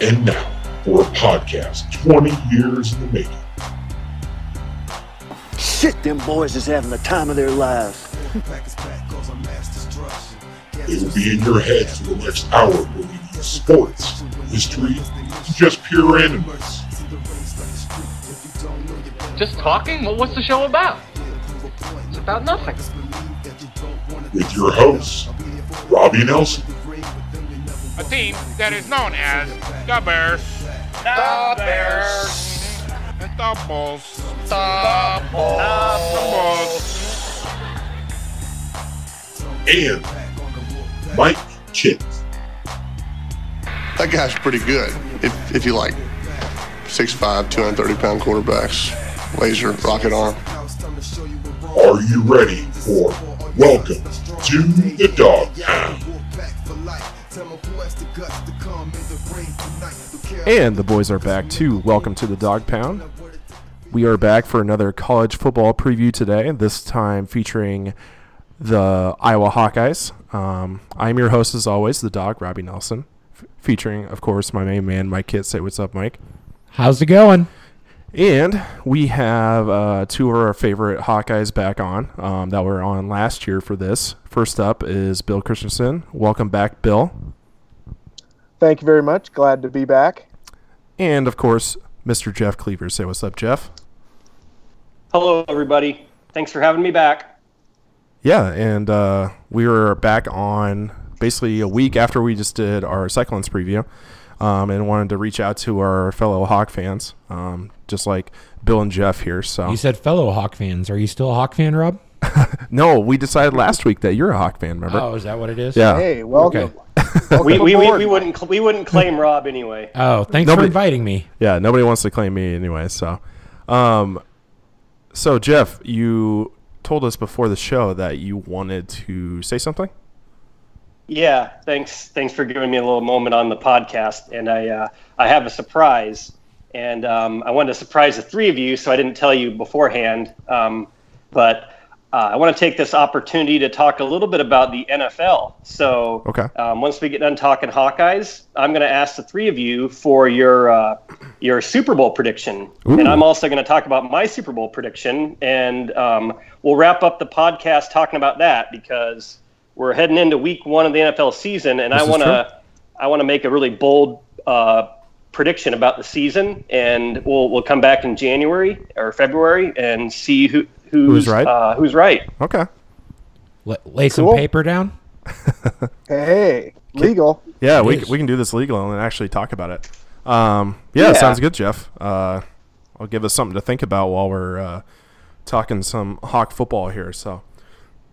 And now for a podcast 20 years in the making. Shit, them boys is having the time of their lives. They will be in your head for the next hour bringing you sports, history, just pure randomness. Just talking? Well, what's the show about? It's about nothing. With your hosts, Robbie Nelson, a team that is known as the Bears. The Bears. The Bulls. The Bulls. and Mike Chit. That guy's pretty good. If, if you like 6'5", 230 pound quarterbacks, laser, rocket arm. Are you ready for Welcome to the Dog Pound? And the boys are back too. Welcome to the Dog Pound. We are back for another college football preview today, this time featuring the Iowa Hawkeyes. Um, I'm your host, as always, the dog, Robbie Nelson, f- featuring, of course, my main man, Mike Kitt. Say what's up, Mike. How's it going? And we have uh, two of our favorite Hawkeyes back on um, that were on last year for this. First up is Bill Christensen. Welcome back, Bill. Thank you very much. Glad to be back. And, of course, Mr. Jeff Cleaver. Say what's up, Jeff. Hello, everybody. Thanks for having me back. Yeah, and uh, we were back on basically a week after we just did our Cyclones preview, um, and wanted to reach out to our fellow Hawk fans, um, just like Bill and Jeff here. So You said fellow Hawk fans. Are you still a Hawk fan, Rob? no, we decided last week that you're a Hawk fan. Remember? Oh, is that what it is? Yeah. Hey, welcome. Okay. We, we, we, we wouldn't cl- we wouldn't claim Rob anyway. Oh, thanks Nobody- for inviting me. Yeah, nobody wants to claim me anyway. So, um, so Jeff, you told us before the show that you wanted to say something. Yeah, thanks thanks for giving me a little moment on the podcast, and I uh, I have a surprise, and um, I wanted to surprise the three of you, so I didn't tell you beforehand. Um, but uh, I want to take this opportunity to talk a little bit about the NFL. So Okay. um, once we get done talking Hawkeyes, I'm going to ask the three of you for your uh, your Super Bowl prediction, Ooh. and I'm also going to talk about my Super Bowl prediction, and um, we'll wrap up the podcast talking about that because we're heading into Week One of the NFL season, and This I want to I want to make a really bold uh, prediction about the season, and we'll we'll come back in January or February and see who who's, Who's right? Uh, who's right? Okay. L- lay some paper down. Hey, legal. Yeah, It we, is. we can do this legal and actually talk about it. Um, yeah, Yeah. sounds good, Jeff. Uh, I'll give us something to think about while we're uh, talking some Hawk football here. So,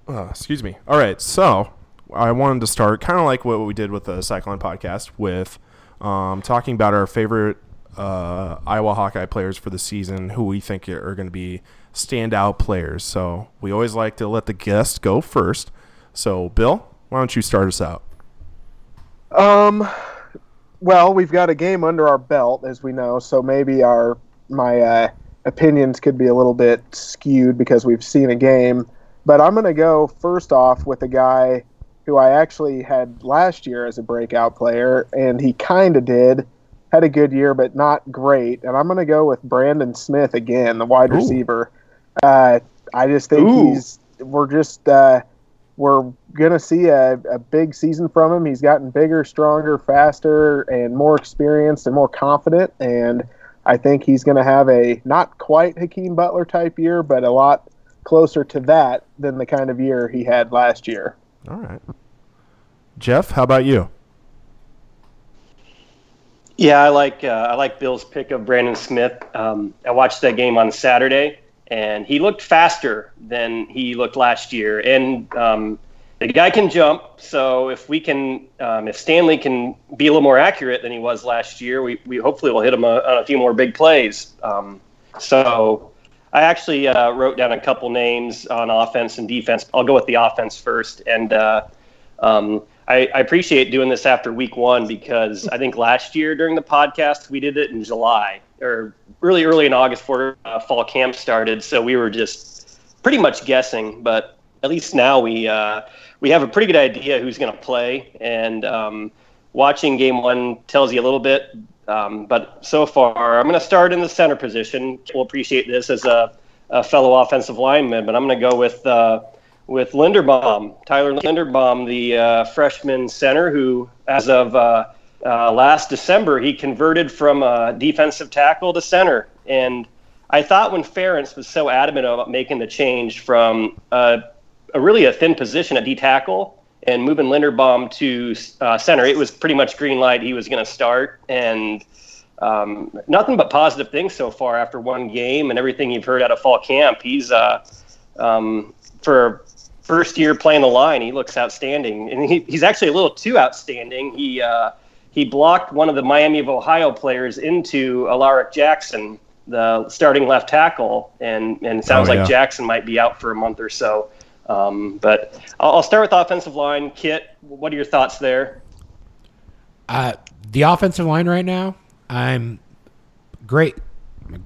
uh, excuse me. All right, so I wanted to start kind of like what we did with the Cyclone podcast with um, talking about our favorite uh, Iowa Hawkeye players for the season, who we think are going to be standout players. So we always like to let the guest go first. So, Bill, why don't you start us out? Um, well, we've got a game under our belt, as we know, so maybe our my uh, opinions could be a little bit skewed because we've seen a game. But I'm going to go first off with a guy who I actually had last year as a breakout player, and he kind of did. Had a good year, but not great. And I'm going to go with Brandon Smith again, the wide Ooh. receiver. Uh, I just think Ooh. he's. We're just. Uh, we're gonna see a, a big season from him. He's gotten bigger, stronger, faster, and more experienced and more confident. And I think he's gonna have a not quite Hakeem Butler type year, but a lot closer to that than the kind of year he had last year. All right. Jeff, how about you? Yeah, I like uh, I like Bill's pick of Brandon Smith. Um, I watched that game on Saturday, and he looked faster than he looked last year. And um, the guy can jump, so if we can, um, if Stanley can be a little more accurate than he was last year, we, we hopefully will hit him a, on a few more big plays. Um, so I actually uh, wrote down a couple names on offense and defense. I'll go with the offense first, and uh, um, I, I appreciate doing this after week one because I think last year during the podcast we did it in July or really early in August before uh, fall camp started. So we were just pretty much guessing, but at least now we uh, we have a pretty good idea who's going to play, and um, watching game one tells you a little bit. Um, but so far, I'm going to start in the center position. We'll appreciate this as a, a fellow offensive lineman, but I'm going to go with uh, with Linderbaum, Tyler Linderbaum, the uh, freshman center, who, as of uh, uh, last December, he converted from defensive tackle to center. And I thought when Ferentz was so adamant about making the change from a really a thin position at D tackle and moving Linderbaum to uh, center, it was pretty much green light. He was going to start, and um, nothing but positive things so far after one game and everything you've heard out of fall camp. He's uh, um, for first year playing the line, he looks outstanding, and he, he's actually a little too outstanding. He uh, he blocked one of the Miami of Ohio players into Alaric Jackson, the starting left tackle, and and it sounds Oh, like. Jackson might be out for a month or so. Um, but I'll, I'll start with offensive line. Kit, what are your thoughts there? Uh, the offensive line right now, I'm great,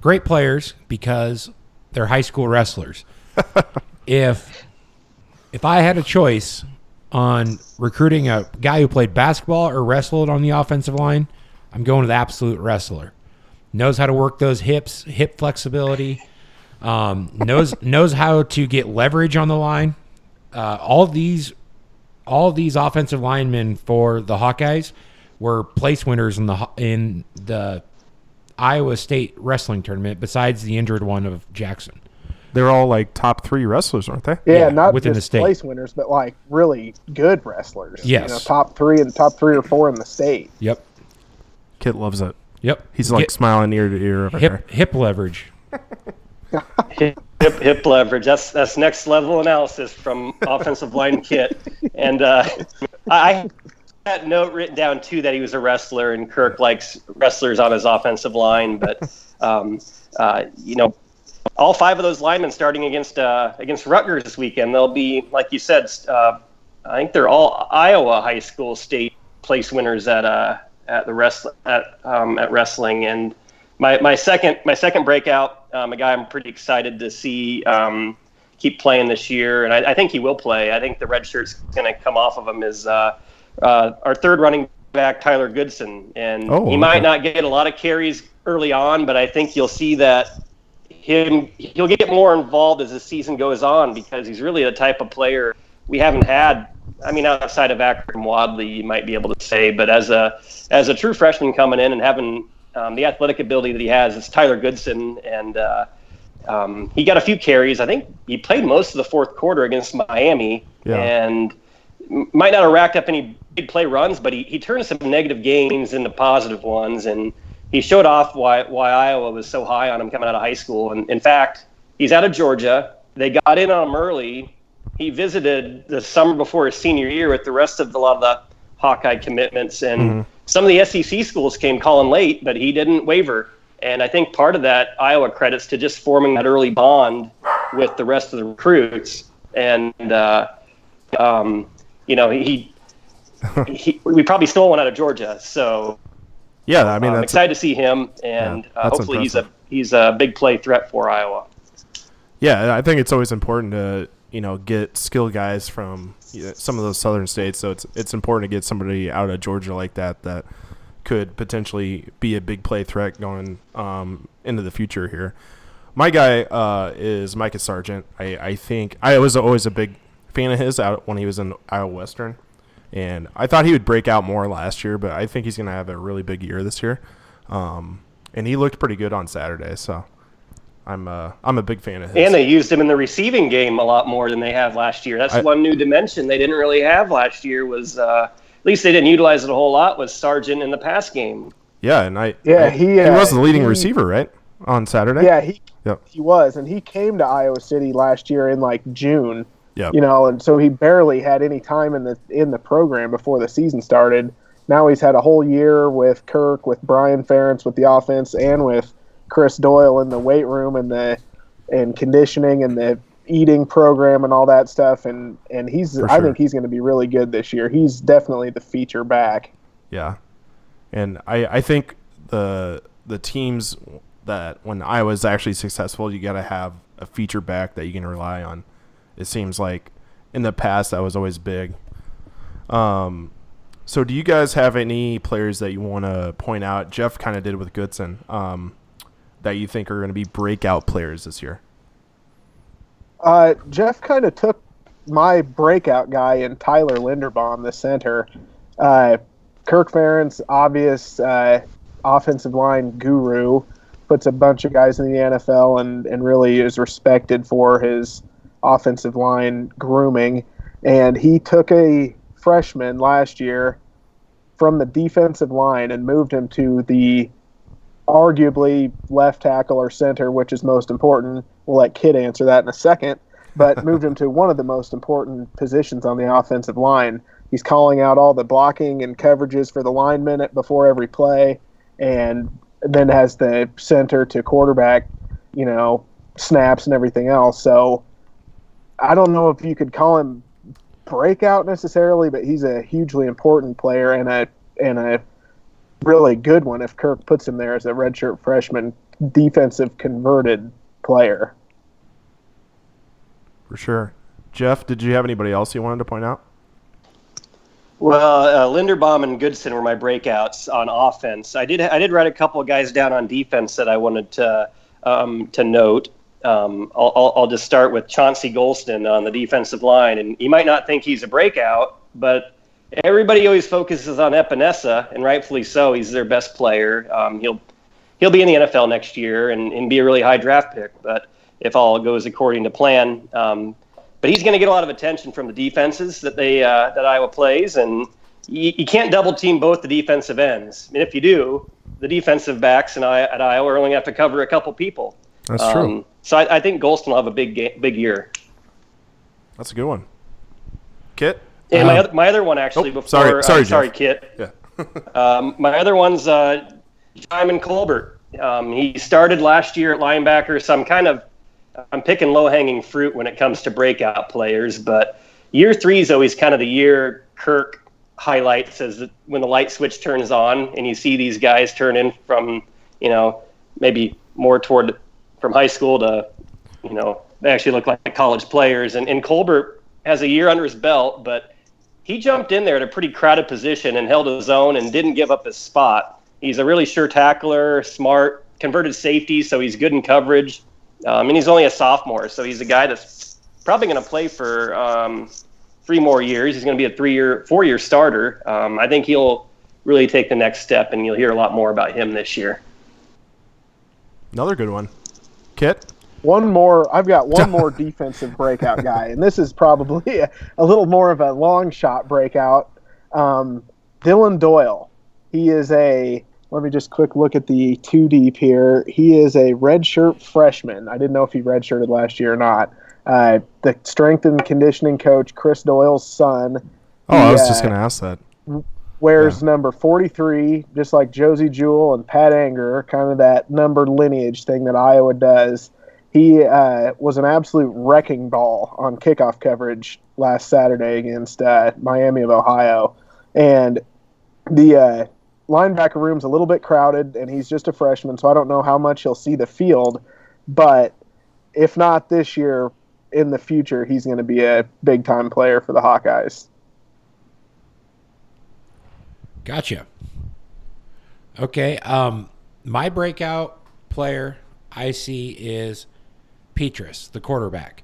great players because they're high school wrestlers. if if I had a choice on recruiting a guy who played basketball or wrestled on the offensive line, I'm going with the absolute wrestler. Knows how to work those hips, hip flexibility. Um, knows knows how to get leverage on the line. Uh, all these all these offensive linemen for the Hawkeyes were place winners in the in the Iowa State wrestling tournament. Besides the injured one of Jackson. They're all like top three wrestlers, aren't they? Yeah, Yeah, not within the just state. place winners, but like really good wrestlers. Yes. you know, top three and top three or four in the state. Yep. Kit loves it. Yep. He's like Kit smiling ear to ear over there. hip hip leverage. hip hip leverage. That's that's next level analysis from offensive line kit. And uh, I had that note written down too that he was a wrestler, and Kirk likes wrestlers on his offensive line. But um, uh, you know, all five of those linemen starting against uh, against Rutgers this weekend. They'll be like you said. Uh, I think they're all Iowa high school state place winners at uh, at the rest at um, at wrestling and my, my second my second breakout, um, a guy I'm pretty excited to see um, keep playing this year, and I, I think he will play. I think the red shirt's going to come off of him is uh, uh, our third running back, Tyler Goodson, and Oh, he might okay. not get a lot of carries early on, but I think you'll see that him he'll get more involved as the season goes on because he's really the type of player we haven't had. I mean, outside of Akrum Wadley, you might be able to say, but as a as a true freshman coming in and having um, the athletic ability that he has, it's Tyler Goodson, and uh, um, he got a few carries. I think he played most of the fourth quarter against Miami, Yeah. and might not have racked up any big play runs, but he, he turned some negative gains into positive ones, and he showed off why why Iowa was so high on him coming out of high school. And in fact, he's out of Georgia. They got in on him early. He visited the summer before his senior year with the rest of a lot of the Hawkeye commitments, and some of the SEC schools came calling late, but he didn't waver. And I think part of that Iowa credits to just forming that early bond with the rest of the recruits. And uh, um, you know, he, he we probably stole one out of Georgia, so Yeah, I mean I'm that's excited to see him, and Yeah, uh, hopefully he's a he's a big play threat for Iowa. yeah. I think it's always important to you know get skill guys from some of those southern states. So it's it's important to get somebody out of Georgia like that that could potentially be a big play threat going um, into the future here. My guy uh, is Mekhi Sargent. I, I think I was always a big fan of his out when he was in Iowa Western, and I thought he would break out more last year, but I think he's going to have a really big year this year. Um, and he looked pretty good on Saturday, so I'm uh, I'm a big fan of his. And they used him in the receiving game a lot more than they have last year. That's I- one new dimension they didn't really have last year. Was uh, at least they didn't utilize it a whole lot. Was Sargent in the pass game? yeah, and I Yeah, I- he, uh, was the leading he- receiver right on Saturday. Yeah, he Yep. he was, and he came to Iowa City last year in like June. Yep. You know, and so he barely had any time in the in the program before the season started. Now he's had a whole year with Kirk, with Brian Ferentz with the offense, and with Chris Doyle in the weight room and the and conditioning and the eating program and all that stuff. And and he's For I think he's going to be really good this year. He's definitely the feature back. Yeah, and I I think the the teams that when Iowa's actually successful, you got to have a feature back that you can rely on. It seems like in the past that was always big. Um, so do you guys have any players that you want to point out? Jeff kind of did with Goodson. Um, that you think are going to be breakout players this year. Uh, Jeff kind of took my breakout guy in Tyler Linderbaum, the center. Uh, Kirk Ferentz, obvious uh, offensive line guru, puts a bunch of guys in the NFL and, and really is respected for his offensive line grooming. And he took a freshman last year from the defensive line and moved him to the arguably left tackle or center, which is most important. We'll let Kit answer that in a second. But moved him to one of the most important positions on the offensive line. He's calling out all the blocking and coverages for the linemen before every play, and then has the center to quarterback, you know, snaps and everything else. So I don't know if you could call him breakout necessarily, but he's a hugely important player and a and a really good one if Kirk puts him there as a redshirt freshman defensive converted player. For sure. Jeff, did you have anybody else you wanted to point out? Well, uh, Linderbaum and Goodson were my breakouts on offense. I did I did write a couple of guys down on defense that I wanted to um, to note. Um, I'll, I'll, I'll, just start with Chauncey Golston on the defensive line, and you might not think he's a breakout, but everybody always focuses on Epenesa, and rightfully so. He's their best player. Um, he'll he'll be in the NFL next year and, and be a really high draft pick. But if all goes according to plan, um, but he's going to get a lot of attention from the defenses that they uh, that Iowa plays, and you, you, can't double team both the defensive ends. And if you do, the defensive backs in I, at Iowa are only going to have to cover a couple people. That's um, true. So I, I, think Golston will have a big big year. That's a good one. Kit. And my, um, other, my other one actually oh, before sorry sorry, uh, sorry Kit. Yeah. um, my other one's uh, Djimon Colbert. Um, he started last year at linebacker, so I'm kind of I'm picking low hanging fruit when it comes to breakout players. But year three is always kind of the year Kirk highlights as when the light switch turns on and you see these guys turn in from you know maybe more toward from high school to you know they actually look like college players. And, and Colbert has a year under his belt, but he jumped in there at a pretty crowded position and held his own and didn't give up his spot. He's a really sure tackler, smart, converted safety, so he's good in coverage. Um, and he's only a sophomore, so he's a guy that's probably going to play for um, three more years. He's going to be a three-year, four-year starter. Um, I think he'll really take the next step, and you'll hear a lot more about him this year. Another good one, Kit. One more. I've got one more defensive breakout guy, and this is probably a, a, little more of a long shot breakout. Um, Dillon Doyle. He is a. Let me just quick look at the two deep here. He is a redshirt freshman. I didn't know if he redshirted last year or not. Uh, the strength and conditioning coach, Chris Doyle's son. Oh, he, I was just uh, going to ask that. Wears yeah. number 43, just like Josey Jewell and Pat Anger, kind of that numbered lineage thing that Iowa does. He uh, was an absolute wrecking ball on kickoff coverage last Saturday against uh, Miami of Ohio, and the uh, linebacker room's a little bit crowded, and he's just a freshman, so I don't know how much he'll see the field. But if not this year, in the future, he's going to be a big time player for the Hawkeyes. Gotcha. Okay. Um, my breakout player I see is Petras, the quarterback.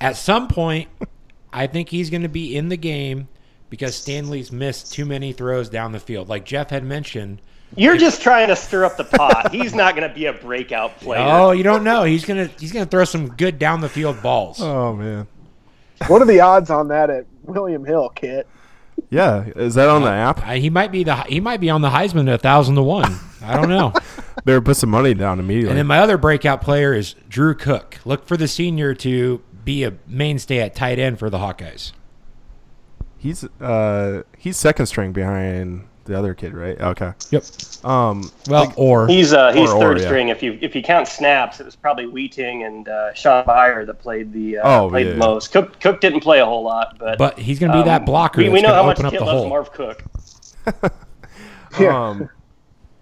At some point, I think he's going to be in the game because Stanley's missed too many throws down the field. Like Jeff had mentioned. You're just trying to stir up the pot. he's not going to be a breakout player. Oh, you don't know. He's going to he's going to throw some good down the field balls. Oh man. What are the odds on that at William Hill, Kit? Yeah, is that on the app? Uh, he might be the he might be on the Heisman at a thousand to one. I don't know. Better put some money down immediately. And then my other breakout player is Drew Cook. Look for the senior to be a mainstay at tight end for the Hawkeyes. He's uh he's second string behind the other kid, right? Okay. Yep. Um. Well, like, or he's uh he's or, third or, string. Yeah. If you if you count snaps, it was probably Wieting and uh, Shaun Beyer that played the uh, oh, played yeah. the most. Cook Cook didn't play a whole lot, but but he's going to be um, that blocker. We, we know how much Kit loves hole. Marv Cook. yeah. Um,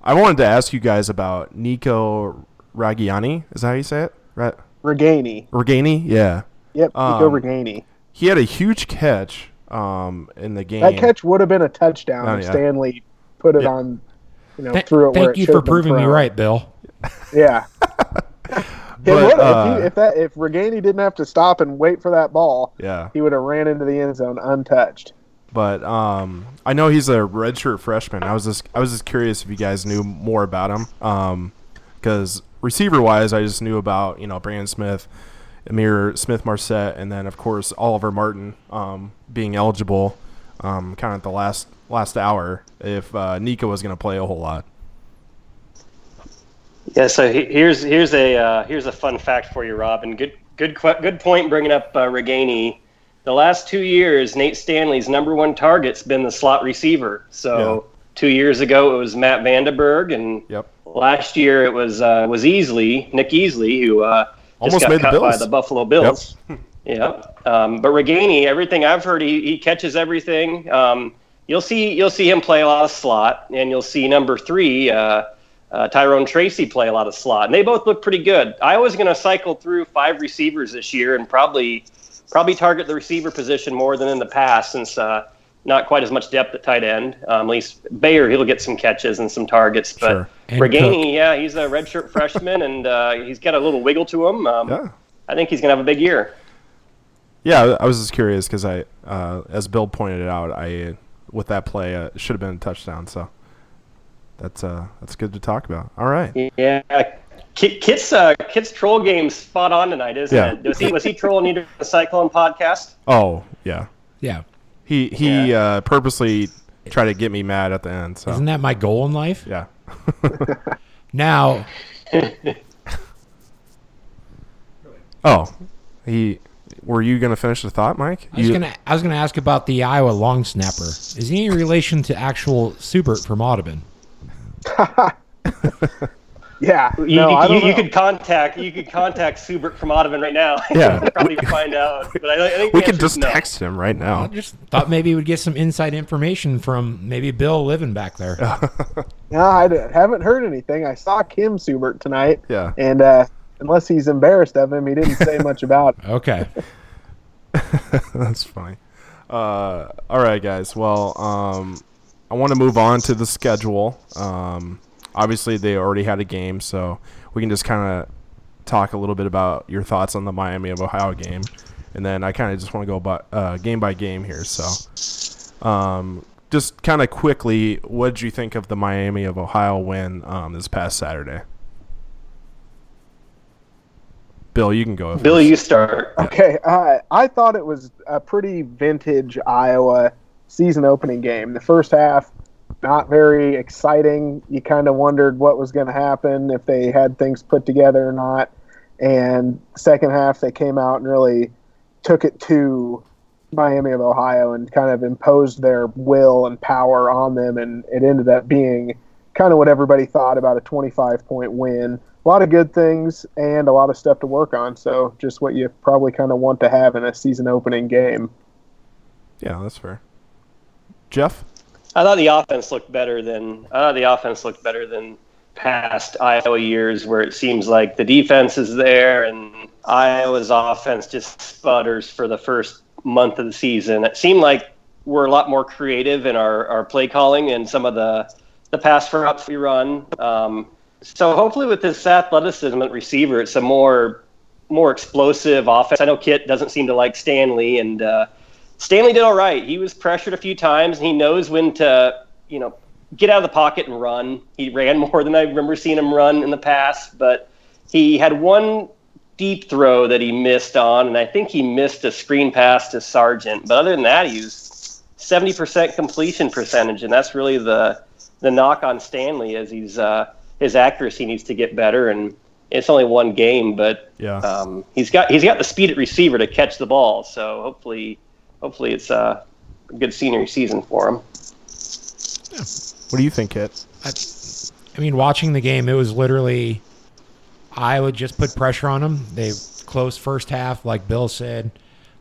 I wanted to ask you guys about Nico Ragaini. Is that how you say it? Right. Ragaini. Ragaini, yeah. Yep, Nico um, Ragaini. he had a huge catch um, in the game. That catch would have been a touchdown Oh, if. Stanley put it Yeah. on, you know, Th- threw it thank it you should for proving me right, Bill. Yeah. But, would've- uh, if, he, if that if Ragaini didn't have to stop and wait for that ball, Yeah. he would have ran into the end zone untouched. But um, I know he's a redshirt freshman. I was just I was just curious if you guys knew more about him. Because receiver wise, I just knew about you know Brandon Smith, Ihmir Smith-Marsette, and then of course Oliver Martin um, being eligible, um, kind of at the last last hour if uh, Nico was going to play a whole lot. Yeah, so he- here's here's a uh, here's a fun fact for you, Robin. Good good good point bringing up uh, Ragaini. The last two years, Nate Stanley's number one target's been the slot receiver. So two years ago it was Matt VandeBerg, and Yep. last year it was uh, was Easley, Nick Easley, who uh, Almost got made the cut by the Buffalo Bills. Yeah, um, but Ragaini, everything I've heard, he, he catches everything. Um, you'll see you'll see him play a lot of slot, and you'll see number three, uh, uh, Tyrone Tracy, play a lot of slot, and they both look pretty good. I was going to cycle through five receivers this year, and probably probably target the receiver position more than in the past, since uh, not quite as much depth at tight end. Um, at least Beyer, he'll get some catches and some targets, but. Sure. And Ragaini, yeah, he's a redshirt freshman, and uh, he's got a little wiggle to him. Um, Yeah. I think he's going to have a big year. Yeah, I was just curious because I, uh, as Bill pointed out, I with that play uh, it should have been a touchdown. So that's uh, that's good to talk about. All right. Yeah, Kit's uh, Kit's troll game's spot on tonight, isn't Yeah. it? Was he was he trolling you during the Cyclone podcast? Oh yeah, Yeah. He he uh, purposely tried to get me mad at the end. So Isn't that my goal in life? yeah. Now, Oh, he. Were you gonna finish the thought, Mike? I was You- gonna I was gonna ask about the Iowa long snapper. Is he any relation to actual Subert from Audubon? Yeah. You, no, you, I don't you, you could contact you could contact Subert from Audubon right now. Yeah. probably find out. But I, I think we the could just no. text him right I now. just thought maybe we'd get some inside information from maybe Bill living back there. No, I d- haven't heard anything. I saw Kim Subert tonight, Yeah. and uh, unless he's embarrassed of him, he didn't say much about it. Okay. That's funny. Uh, all right, guys. Well, um, I want to move on to the schedule. Um, obviously, they already had a game, so we can just kind of talk a little bit about your thoughts on the Miami of Ohio game, and then I kind of just want to go by, uh, game by game here. So, um, just kind of quickly, what did you think of the Miami of Ohio win um, this past Saturday? Bill, you can go. Bill, first. you start. Okay, uh, I thought it was a pretty vintage Iowa season opening game. The first half, not very exciting. You kind of wondered what was going to happen if they had things put together or not. And second half, they came out and really took it to Miami of Ohio and kind of imposed their will and power on them. And it ended up being kind of what everybody thought about a 25 point win. A lot of good things and a lot of stuff to work on. So just what you probably kind of want to have in a season opening game. Yeah, that's fair. Jeff. I thought the offense looked better than the offense looked better than past Iowa years, where it seems like the defense is there and Iowa's offense just sputters for the first month of the season. It seemed like we're a lot more creative in our, our play calling and some of the the pass routes we run. Um, so hopefully, with this athleticism at receiver, it's a more more explosive offense. I know Kit doesn't seem to like Stanley, and uh, Stanley did all right. He was pressured a few times, and he knows when to, you know, get out of the pocket and run. He ran more than I remember seeing him run in the past, but he had one deep throw that he missed on, and I think he missed a screen pass to Sargent. But other than that, he was 70% completion percentage, and that's really the the knock on Stanley is he's uh, his accuracy needs to get better, and it's only one game, but Yeah. um, he's got he's got the speed at receiver to catch the ball. So hopefully, hopefully it's uh, a good senior season for him. What do you think, Kit? I, I mean, watching the game, it was literally Iowa just put pressure on them. They closed first half, like Bill said.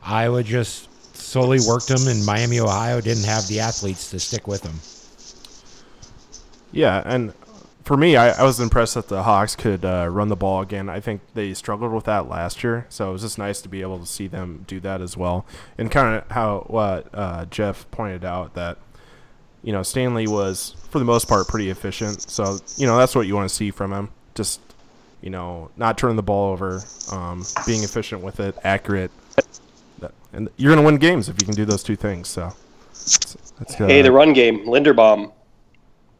Iowa just slowly worked them, and Miami, Ohio didn't have the athletes to stick with them. Yeah, and for me, I, I was impressed that the Hawks could uh, run the ball again. I think they struggled with that last year, so it was just nice to be able to see them do that as well. And kind of how what uh, Jeff pointed out that you know Stanley was for the most part pretty efficient. So you know that's what you want to see from him. Just you know not turning the ball over, um, being efficient with it, accurate. And you're gonna win games if you can do those two things. So that's, uh, Hey, the run game, Linderbaum.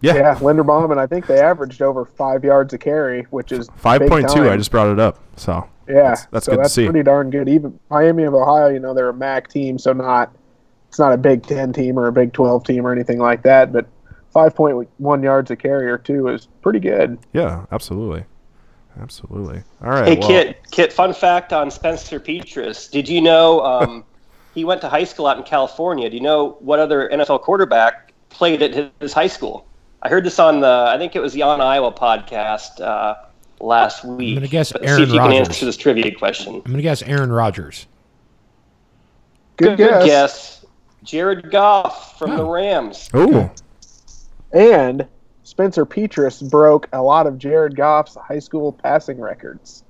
Yeah, Yeah, Linderbaum, and I think they averaged over five yards a carry, which is five big point two. I just brought it up. So Yeah, That's- that's so good to see. pretty darn good. Even Miami of Ohio, you know, they're a MAC team, so not it's not a Big Ten team or a Big Twelve team or anything like that. But five point one yards a carry or two is pretty good. yeah, absolutely, absolutely. All right. Hey, well, Kit. Kit. Fun fact on Spencer Petras. Did you know um, he went to high school out in California? Do you know what other NFL quarterback played at his, his high school? I heard this on the. I think it was the On Iowa podcast uh, last week. I'm gonna guess But Aaron see if you Rodgers. can answer this trivia question. I'm gonna guess Aaron Rodgers. Good, Good guess. guess. Jared Goff from the Oh. Rams. Ooh, And Spencer Petras broke a lot of Jared Goff's high school passing records.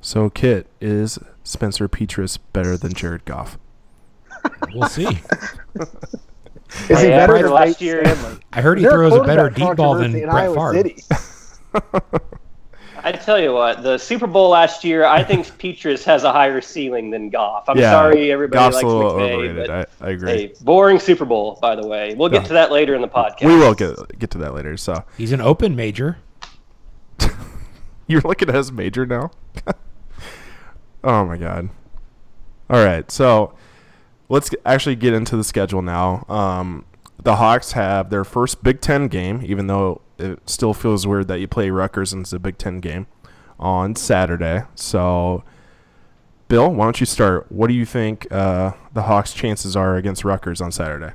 so Kit is Spencer Petras better than Jared Goff? We'll see. Is he better than last last year- Stanley? I heard he there throws a better deep ball than Brett Iowa Favre. I tell you what, the Super Bowl last year, I think Petras has a higher ceiling than Goff. I'm yeah, sorry, everybody Goff's likes a little McVay, overrated. but I, I agree. hey, boring Super Bowl, by the way. We'll get Yeah. to that later in the podcast. we will get get to that later. So He's an open major. you're looking at his major now. oh my god. All right, so let's actually get into the schedule now. Um, the Hawks have their first Big Ten game, even though it still feels weird that you play Rutgers and it's a Big Ten game on Saturday. So, Bill, why don't you start? What do you think uh, the Hawks' chances are against Rutgers on Saturday?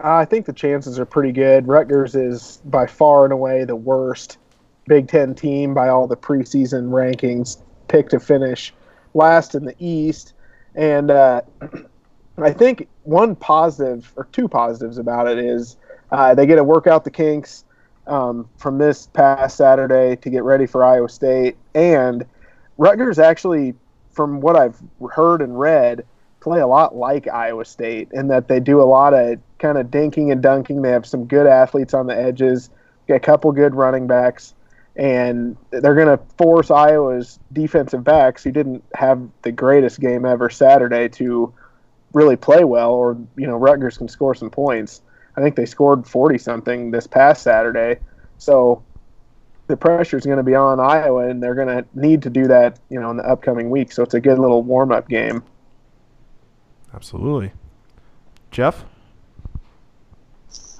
I think the chances are pretty good. Rutgers is by far and away the worst Big Ten team by all the preseason rankings, picked to finish last in the East. And uh, I think one positive or two positives about it is uh, they get to work out the kinks um, from this past Saturday to get ready for Iowa State. And Rutgers actually, from what I've heard and read, play a lot like Iowa State in that they do a lot of kind of dinking and dunking. They have some good athletes on the edges, get a couple good running backs, and they're going to force Iowa's defensive backs, who didn't have the greatest game ever Saturday, to really play well, or you know Rutgers can score some points. I think they scored forty something this past Saturday, so the pressure is going to be on Iowa, and they're going to need to do that, you know, in the upcoming week. So it's a good little warm up game. Absolutely. Jeff?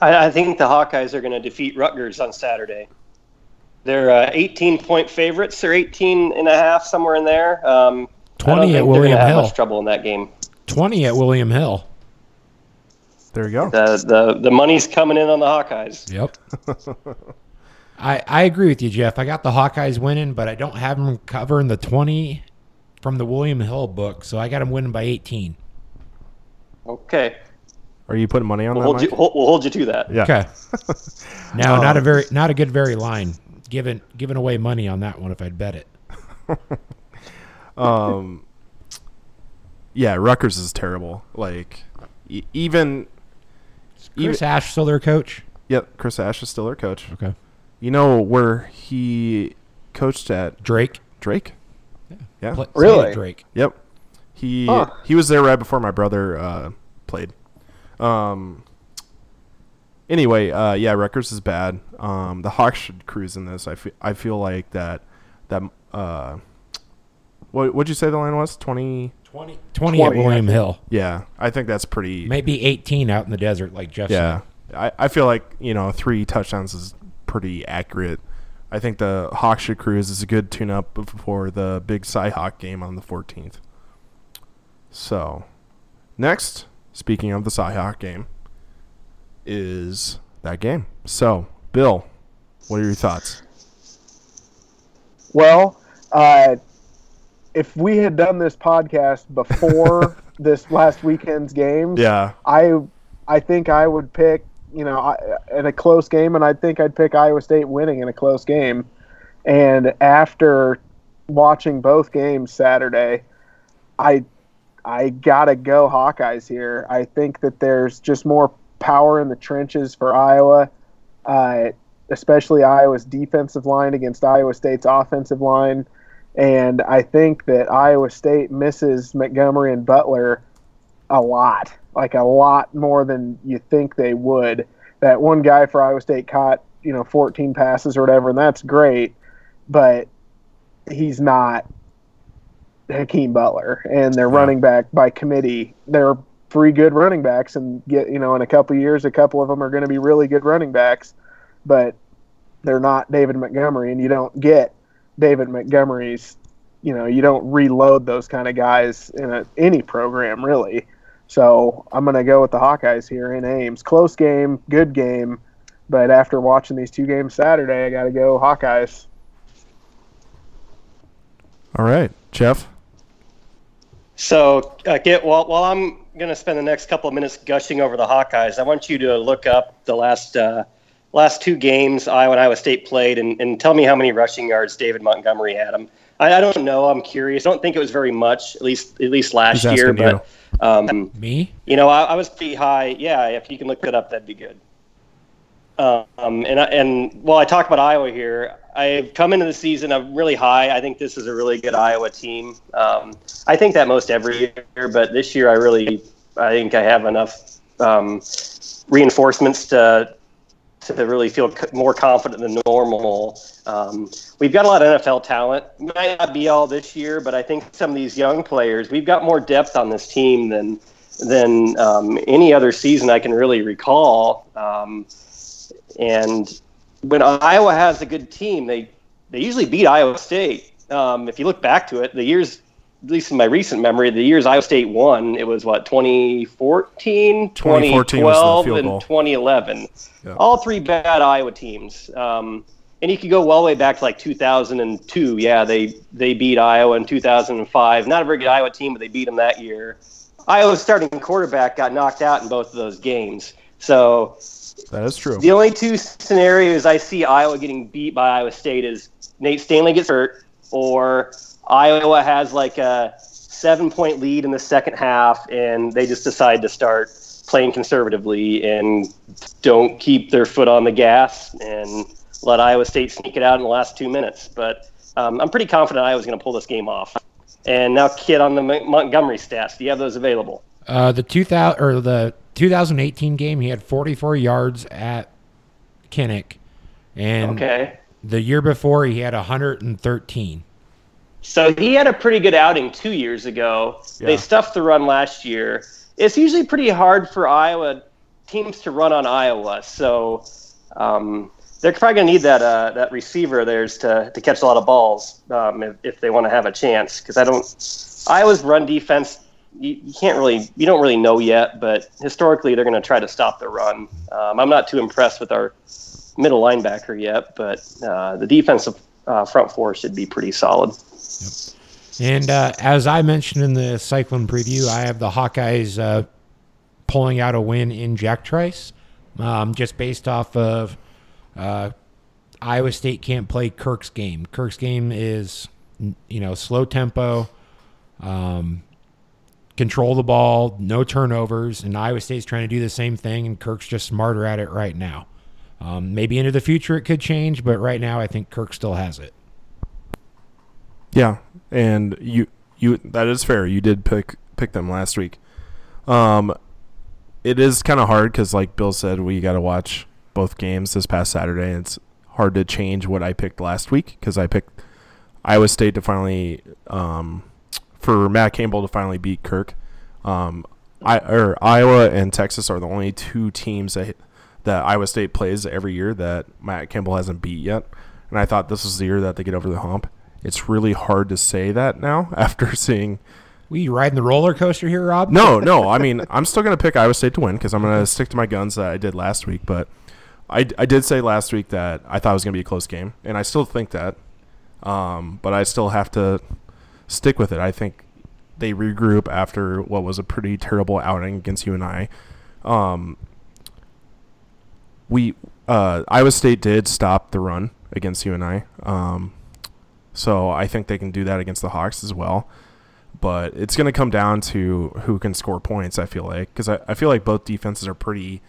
I, I think the Hawkeyes are going to defeat Rutgers on Saturday. They're uh, 18 point favorites. They're 18 and a half, somewhere in there. Um, I 20 don't at think William Hill. much trouble in that game. 20 at William Hill. There you go. The, the, the money's coming in on the Hawkeyes. Yep. I, I agree with you, Jeff. I got the Hawkeyes winning, but I don't have them covering the 20 from the William Hill book, so I got them winning by 18. Okay. Are you putting money on We'll that? hold, you, Mike? we'll, we'll hold you to that. Yeah. Okay. now, not a very, not a good very line. Giving giving away money on that one if I'd bet it. Um, yeah, Rutgers is terrible. Like, e- even Chris Ash still their coach. yep, Chris Ash is still their coach. Okay. You know where he coached at Drake. Drake? Yeah. yeah. Play, Really? Drake. Yep. He Huh. he was there right before my brother uh, played. Um. Anyway, uh, yeah, Rutgers is bad. Um, the Hawks should cruise in this. I feel I feel like that that uh, what what'd you say the line was? Twenty. 20, 20 20, I William think. Hill. Yeah, I think that's pretty. Maybe 18 out in the desert, like Jeff Yeah, said. I, I feel like you know three touchdowns is pretty accurate. I think the Hawks should cruise is a good tune up before the big Cy Hawk game on the 14th. So, next, speaking of the Cy Hawk game, is that game. So, Bill, what are your thoughts? Well, uh, if we had done this podcast before this last weekend's game, Yeah, I I think I would pick you know, I, in a close game, and I think I'd pick Iowa State winning in a close game. And after watching both games Saturday, I I gotta go Hawkeyes here. I think that there's just more power in the trenches for Iowa, uh, especially Iowa's defensive line against Iowa State's offensive line. And I think that Iowa State misses Montgomery and Butler a lot, like a lot more than you think they would. That one guy for Iowa State caught, you know, 14 passes or whatever, and that's great, but he's not Hakeem Butler. And they're running back by committee. They're three good running backs, and get you know, in a couple years, a couple of them are going to be really good running backs, but they're not David Montgomery, and you don't get David Montgomery's. You know, you don't reload those kind of guys in a, any program really. So I'm going to go with the Hawkeyes here in Ames. Close game, good game, but after watching these two games Saturday, I got to go Hawkeyes. All right, Jeff. So, uh, get while, while I'm going to spend the next couple of minutes gushing over the Hawkeyes, I want you to look up the last uh, last two games Iowa and Iowa State played, and, and tell me how many rushing yards David Montgomery had. Him. I, I don't know. I'm curious. I don't think it was very much, at least at least last He's year. asking But um, Me? you know, I, I was pretty high. Yeah, if you can look that up, that'd be good. Um, and I, and while I talk about Iowa here, I've come into the season. I'm really high. I think this is a really good Iowa team. Um, I think that most every year, but this year I really, I think I have enough um, reinforcements to to really feel more confident than normal. Um, we've got a lot of NFL talent. Might not be all this year, but I think some of these young players, we've got more depth on this team than than um, any other season I can really recall. Um, and when Iowa has a good team, they they usually beat Iowa State. Um, if you look back to it, the years, at least in my recent memory, the years Iowa State won, it was what 2014, 2014 2012, and 2011. Yeah. All three bad Iowa teams. Um, and you could go well the way back to like 2002. Yeah, they they beat Iowa in 2005. Not a very good Iowa team, but they beat them that year. Iowa's starting quarterback got knocked out in both of those games. So That is true. the only two scenarios I see Iowa getting beat by Iowa State is Nate Stanley gets hurt, or Iowa has like a seven point lead in the second half, and they just decide to start playing conservatively and don't keep their foot on the gas and let Iowa State sneak it out in the last two minutes. But um, I'm pretty confident Iowa's going to pull this game off. And now, Kit, on the Montgomery stats, do you have those available? Uh, the 2000 or the 2018 game, he had 44 yards at Kinnick, and Okay. the year before he had 113. So he had a pretty good outing two years ago. They stuffed the run last year. It's usually pretty hard for Iowa teams to run on Iowa, so um, they're probably going to need that uh, that receiver of theirs to, to catch a lot of balls um, if, if they want to have a chance. Because I don't, Iowa's run defense, you, you can't really, you don't really know yet. But historically, they're going to try to stop the run. Um, I'm not too impressed with our middle linebacker yet, but uh, the defensive uh, front four should be pretty solid. And uh, as I mentioned in the Cyclone preview, I have the Hawkeyes uh, pulling out a win in Jack Trice, um, just based off of uh, Iowa State can't play Kirk's game. Kirk's game is, you know, slow tempo, um, control the ball, no turnovers, and Iowa State's trying to do the same thing, and Kirk's just smarter at it right now. Um, maybe into the future it could change, but right now I think Kirk still has it. Yeah, and you you that is fair. You did pick pick them last week. Um, it is kind of hard because, like Bill said, we got to watch both games this past Saturday. And it's hard to change what I picked last week because I picked Iowa State to finally um, for Matt Campbell to finally beat Kirk. Um, I or Iowa and Texas are the only two teams that that Iowa State plays every year that Matt Campbell hasn't beat yet. And I thought this was the year that they get over the hump. It's really hard to say that now after seeing. We riding the roller coaster here, Rob? No, no. I mean, I'm still going to pick Iowa State to win because I'm going to stick to my guns that I did last week. But I, I did say last week that I thought it was going to be a close game, and I still think that. Um, but I still have to stick with it. I think they regroup after what was a pretty terrible outing against UNI. Um, we uh, Iowa State did stop the run against UNI, um, so I think they can do that against the Hawks as well. But it's going to come down to who can score points. I feel like because I, I feel like both defenses are pretty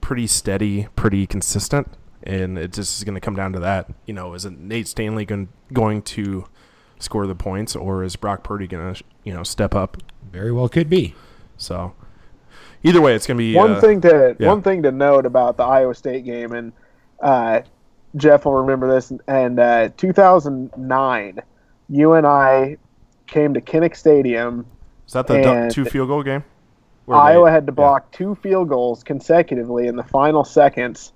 pretty steady, pretty consistent, and it just is going to come down to that. You know, is Nate Stanley going going to score the points, or is Brock Purdy going to you know step up? Very well could be. So either way, it's going to be one uh, thing to yeah. one thing to note about the Iowa State game, and uh, Jeff will remember this. And uh, 2009, you and I came to Kinnick Stadium. Is that the two field goal game? Where Iowa they- had to yeah. block two field goals consecutively in the final seconds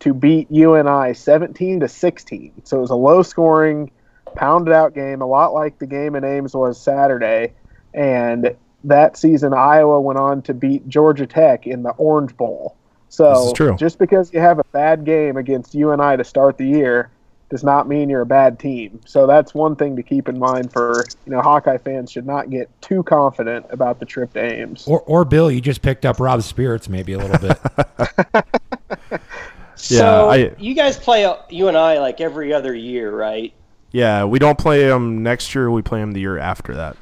to beat UNI 17 to 16. So it was a low scoring, pounded out game, a lot like the game in Ames was Saturday. And that season, Iowa went on to beat Georgia Tech in the Orange Bowl. So true. just because you have a bad game against UNI to start the year does not mean you're a bad team. So that's one thing to keep in mind for, you know, Hawkeye fans should not get too confident about the trip to Ames. Or, or Bill, you just picked up Rob's spirits maybe a little bit. So I- you guys play you and I like every other year, right? Yeah, we don't play them next year. We play them the year after that.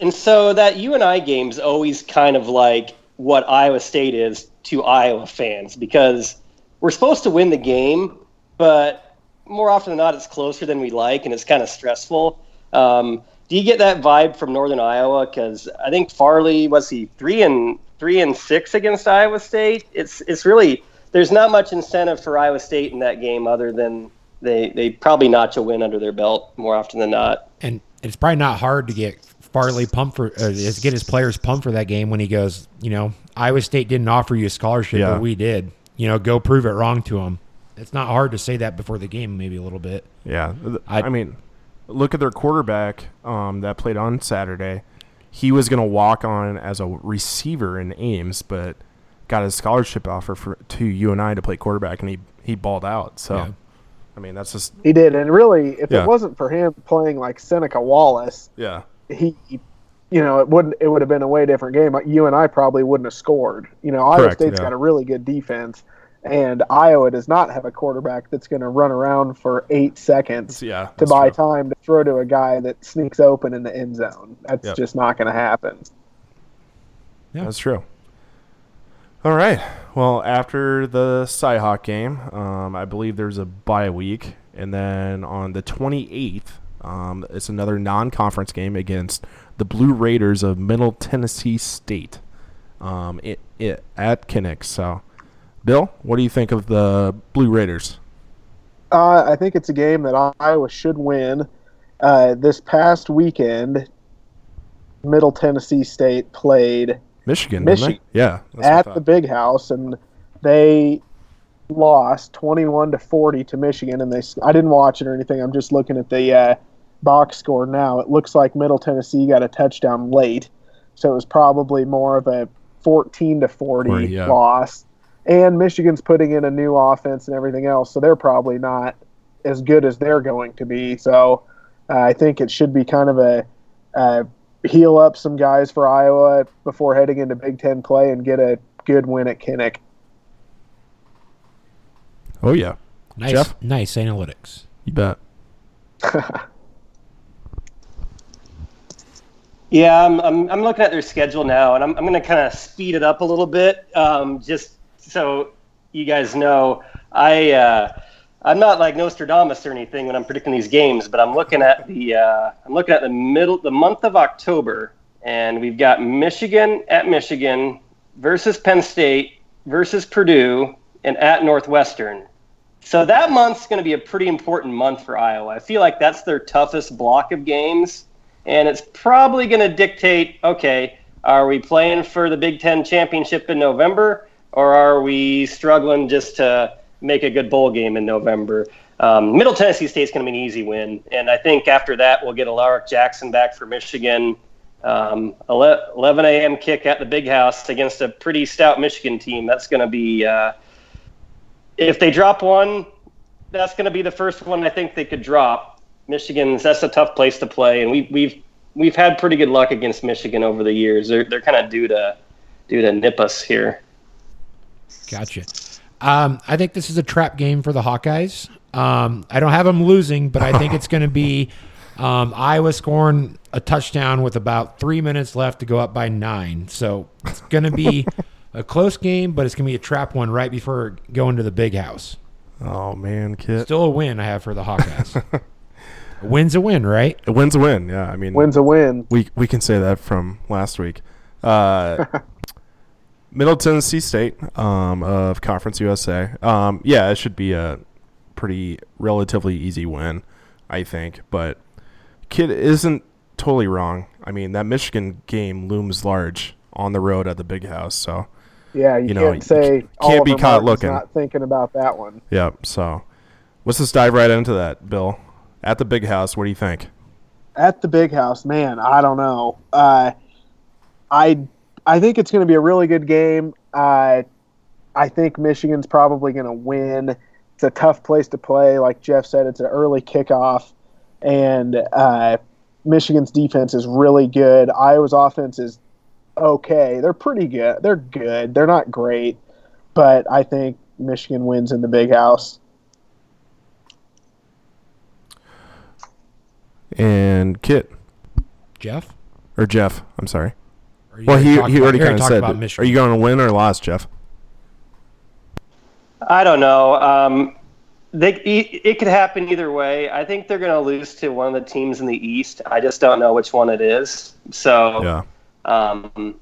And so that UNI game's always kind of like what Iowa State is to Iowa fans because we're supposed to win the game, but more often than not, it's closer than we like, and it's kind of stressful. Um, do you get that vibe from Northern Iowa? Because I think Farley was he three and three and six against Iowa State. It's it's really there's not much incentive for Iowa State in that game other than they they probably notch a win under their belt more often than not. and it's probably not hard to get Farley pumped for uh, get his players pumped for that game when he goes, you know, Iowa State didn't offer you a scholarship, Yeah. but we did. You know, go prove it wrong to them. It's not hard to say that before the game, maybe a little bit. Yeah, I, I- mean, look at their quarterback um, that played on Saturday. He was going to walk on as a receiver in Ames, but got a scholarship offer for to UNI to play quarterback, and he he balled out. So, Yeah. I mean, that's just He did, and really, if Yeah. it wasn't for him playing like Seneca Wallace, yeah, he, you know, it wouldn't. It would have been a way different game. Uh, you and I probably wouldn't have scored. You know, Iowa Correct, State's yeah. got a really good defense, and Iowa does not have a quarterback that's going to run around for eight seconds yeah. to buy true. time to throw to a guy that sneaks open in the end zone. That's Yep. just not going to happen. Yeah. That's true. All right. Well, after the Cyhawk game, um, I believe there's a bye week, and then on the 28th, um, it's another non-conference game against the Blue Raiders of Middle Tennessee State, um, it, it at Kinnick. So, Bill, what do you think of the Blue Raiders? Uh, I think it's a game that Iowa should win. Uh, this past weekend, Middle Tennessee State played Michigan, didn't they? Michigan. Yeah, that's what I at the Big House, and they lost twenty-one to forty to Michigan. And they, I didn't watch it or anything. I'm just looking at the uh, box score now. It looks like Middle Tennessee got a touchdown late, so it was probably more of a fourteen to forty 40, yeah. loss. And Michigan's putting in a new offense and everything else, so they're probably not as good as they're going to be. So uh, I think it should be kind of a uh, heal up some guys for Iowa before heading into Big Ten play and get a good win at Kinnick. oh yeah, Nice, Jeff? nice analytics. you bet. Yeah, I'm, I'm, I'm looking at their schedule now, and I'm, I'm going to kind of speed it up a little bit, um, just so you guys know. I uh, I'm not like Nostradamus or anything when I'm predicting these games, but I'm looking at the uh, I'm looking at the middle the month of October, and we've got Michigan at Michigan versus Penn State versus Purdue and at Northwestern. So that month's going to be a pretty important month for Iowa. I feel like that's their toughest block of games and it's probably going to dictate okay are we playing for the big ten championship in november or are we struggling just to make a good bowl game in november um, middle tennessee state's going to be an easy win and i think after that we'll get alaric jackson back for michigan um, 11 a.m kick at the big house against a pretty stout michigan team that's going to be uh, if they drop one that's going to be the first one i think they could drop Michigan's that's a tough place to play, and we, we've we've had pretty good luck against Michigan over the years. They're they're kind of due to due to nip us here. Gotcha. Um, I think this is a trap game for the Hawkeyes. Um, I don't have them losing, but I think it's going to be um, Iowa scoring a touchdown with about three minutes left to go up by nine. So it's going to be a close game, but it's going to be a trap one right before going to the big house. Oh man, Kit. Still a win I have for the Hawkeyes. a win's a win, right? A win's a win. Yeah, I mean, Wins a win. we we can say that from last week. Uh, Middle Tennessee State um, of Conference USA. Um, yeah, it should be a pretty relatively easy win, I think. But Kit isn't totally wrong. I mean, that Michigan game looms large on the road at the Big House. So, Yeah, you, You know, can't say you can't be caught looking. Not thinking about that one. yep. So, let's just dive right into that, Bill. At the Big House, what do you think? At the big house, man, I don't know. Uh, I I think it's going to be a really good game. Uh, I think Michigan's probably going to win. It's a tough place to play, like Jeff said. It's an early kickoff, and uh, Michigan's defense is really good. Iowa's offense is okay. They're pretty good. They're good. They're not great, but I think Michigan wins in the big house. And Kit Jeff? or Jeff? I'm sorry. Or you Well, he, he already kind of said. about it. Are you going to win or loss, Jeff? I don't know. Um, they, it it could happen either way. I think they're going to lose to one of the teams in the East. I just don't know which one it is. So, Yeah. um,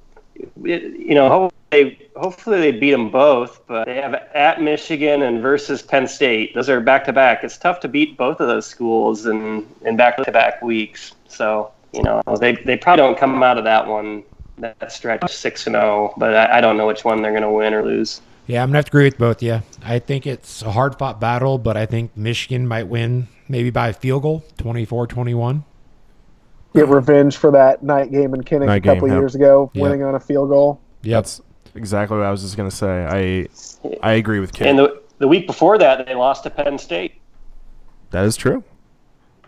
it, you know, hopefully they, hopefully they beat them both. But they have at Michigan and versus Penn State. Those are back to back. It's tough to beat both of those schools in in back to back weeks. So, you know, they they probably don't come out of that one that stretch six and zero. But I, I don't know which one they're going to win or lose. Yeah, I'm gonna have to agree with both of you. I think it's a hard fought battle, but I think Michigan might win maybe by a field goal, 24-21. Get revenge for that night game in Kinnick Night a couple game, yep. years ago, Yep. winning on a field goal. Yep. That's exactly what I was just going to say. I I agree with Kit. And the the week before that, they lost to Penn State. That is true.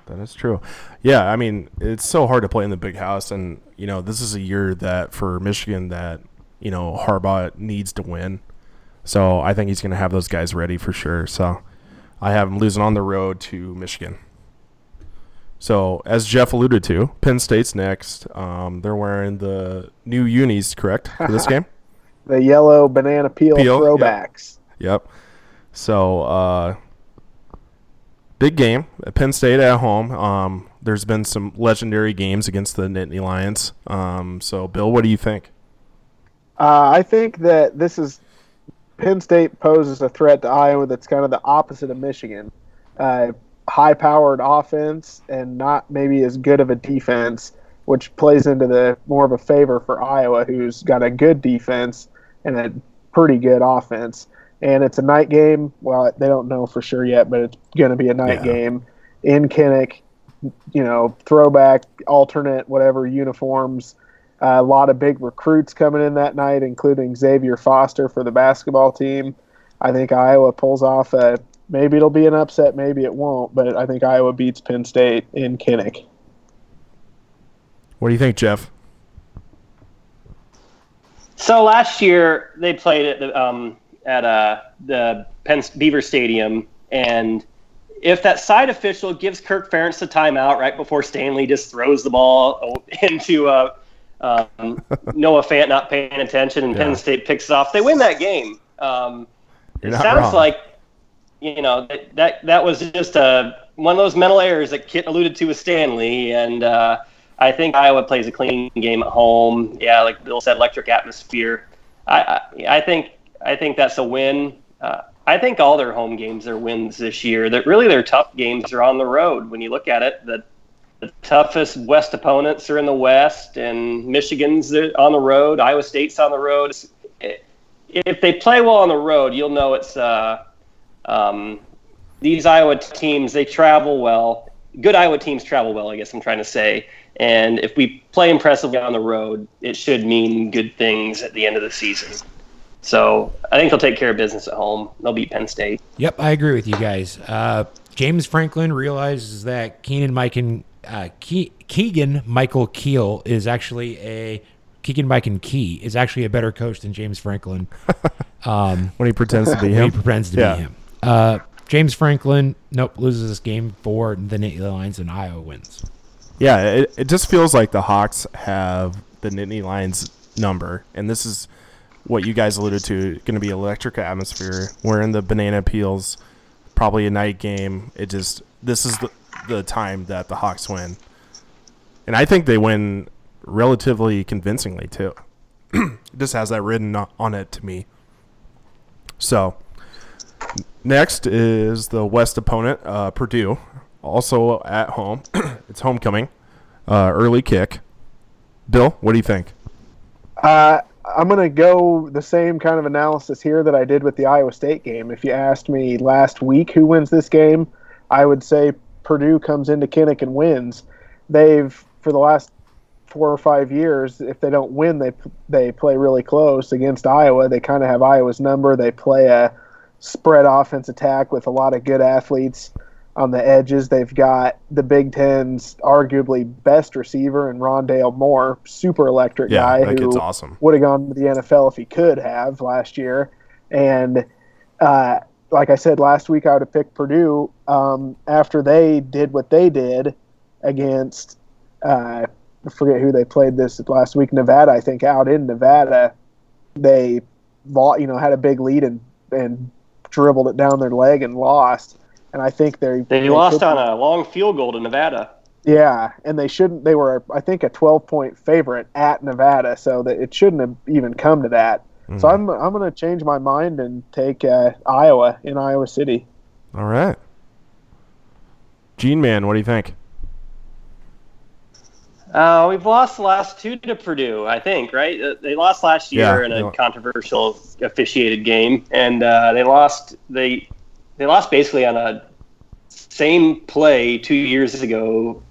That is true. Yeah, I mean, it's so hard to play in the big house, and you know, this is a year that for Michigan that you know Harbaugh needs to win. So I think he's going to have those guys ready for sure. So I have him losing on the road to Michigan. So as Jeff alluded to, Penn State's next. Um, they're wearing the new unis, correct, for this game? The yellow banana peel, Peel, yep. throwbacks. Yep. So, uh, big game. Penn State at home. Um, there's been some legendary games against the Nittany Lions. Um, so, Bill, what do you think? Uh, I think that this is Penn State poses a threat to Iowa that's kind of the opposite of Michigan. Uh, high-powered offense and not maybe as good of a defense, which plays into the more of a favor for Iowa, who's got a good defense and a pretty good offense. And it's a night game. Well, they don't know for sure yet, but it's going to be a night Yeah. game in Kinnick. You know, throwback, alternate, whatever uniforms. Uh, a lot of big recruits coming in that night, including Xavier Foster for the basketball team. I think Iowa pulls off a. Maybe it'll be an upset, maybe it won't, but I think Iowa beats Penn State in Kinnick. What do you think, Jeff? So last year they played at the um, at uh, the Penn Beaver Stadium, and if that side official gives Kirk Ferentz the timeout right before Stanley just throws the ball into uh, um, Noah Fant not paying attention and Yeah. Penn State picks it off, they win that game. Um, it sounds wrong. like you know that, that that was just a one of those mental errors that Kit alluded to with Stanley, and uh, I think Iowa plays a clean game at home. Yeah, like Bill said, electric atmosphere. I I, I think I think that's a win. Uh, I think all their home games are wins this year. That really their tough games are on the road. When you look at it, the the toughest West opponents are in the West, and Michigan's on the road. Iowa State's on the road. If they play well on the road, you'll know it's uh, um, these Iowa teams. They travel well. Good Iowa teams travel well. I guess I'm trying to say. And if we play impressively on the road, it should mean good things at the end of the season. So I think they'll take care of business at home. They'll beat Penn State. Yep, I agree with you guys. Uh, James Franklin realizes that Keenan Michael, uh, Ke- Keegan Michael Keel is actually a Keegan Michael Key is actually a better coach than James Franklin. Um, when he pretends to be when him. he pretends to Yeah. be him. Uh, James Franklin, nope, loses this game for the Nittany Lions and Iowa wins. Yeah, it, it just feels like the Hawks have the Nittany Lions number, and this is what you guys alluded to. Going to be electric atmosphere. We're in the banana peels, probably a night game. It just this is the the time that the Hawks win, and I think they win relatively convincingly too. it just has that written on it to me. So next is the West opponent, uh, Purdue, also at home. it's homecoming, uh, early kick. Bill, what do you think? Uh, I'm going to go the same kind of analysis here that I did with the Iowa State game. If you asked me last week who wins this game, I would say Purdue comes into Kinnick and wins. They've, for the last four or five years, if they don't win, they they play really close against Iowa. They kind of have Iowa's number. They play a spread offense attack with a lot of good athletes on the edges. They've got the Big Ten's arguably best receiver in Rondale Moore, super electric Yeah, guy that who awesome. would have gone to the NFL if he could have last year. And uh, like I said last week, I would have picked Purdue um, after they did what they did against. Uh, I forget who they played this last week. Nevada, I think, out in Nevada, they, you know, had a big lead and and dribbled it down their leg and lost. And I think they They lost on a long field goal to Nevada. yeah, and they shouldn't. They were, I think, a 12 point favorite at Nevada, so that it shouldn't have even come to that. So I'm I'm going to change my mind and take uh, Iowa in Iowa City. All right. Gene Man, what do you think? Uh, we've lost the last two to Purdue, I think, right? Uh, They lost last year Yeah, in they a lo- controversial officiated game, and uh, they lost they they lost basically on a same play two years ago.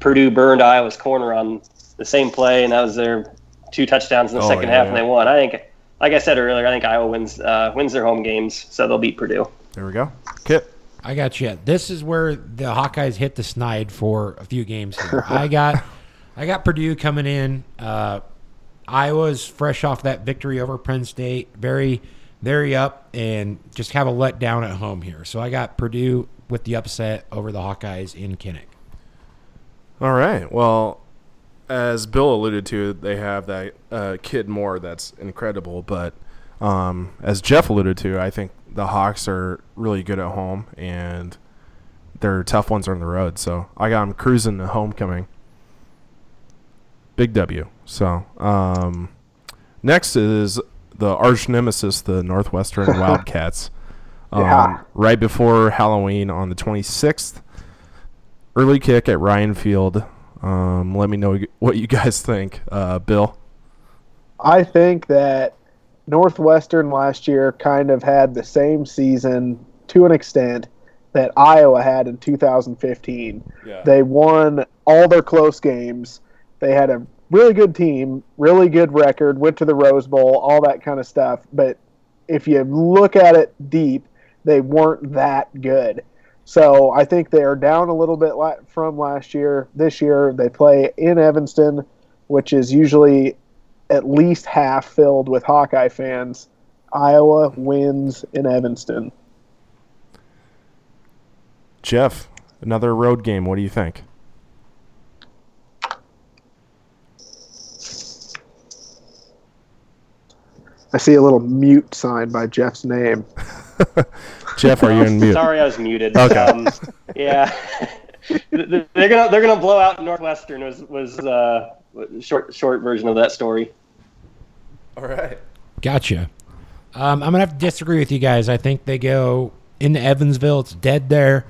Purdue burned Iowa's corner on the same play, and that was their two touchdowns in the Oh, second yeah, half, yeah. and they won. I think, like I said earlier, I think Iowa wins uh, wins their home games, so they'll beat Purdue. There we go. Kit. I got you. This is where the Hawkeyes hit the snide for a few games here. I got, I got Purdue coming in. Uh, Iowa's fresh off that victory over Penn State, very, very up, and just have a letdown at home here. So I got Purdue with the upset over the Hawkeyes in Kinnick. All right. Well, as Bill alluded to, they have that uh, kid Moore that's incredible. But um, as Jeff alluded to, I think the Hawks are really good at home, and their tough ones are on the road. So I got them cruising to homecoming. Big W. So um, next is the arch nemesis, the Northwestern Wildcats. Um, Yeah. Right before Halloween on the 26th early kick at Ryan Field. Um, let me know what you guys think, uh, Bill. I think that Northwestern last year kind of had the same season to an extent that Iowa had in 2015. Yeah. They won all their close games. They had a really good team, really good record, went to the Rose Bowl, all that kind of stuff. But if you look at it deep, they weren't that good. So I think they are down a little bit from last year. This year they play in Evanston, which is usually at least half filled with Hawkeye fans. Iowa wins in Evanston. Jeff, another road game. What do you think? I see a little mute sign by Jeff's name. Jeff, are you in mute? Sorry, I was muted. Okay. Um, yeah, they're gonna they're gonna blow out Northwestern. Was was uh, short short version of that story. All right. Gotcha. Um, I'm gonna have to disagree with you guys. I think they go into Evansville. It's dead there.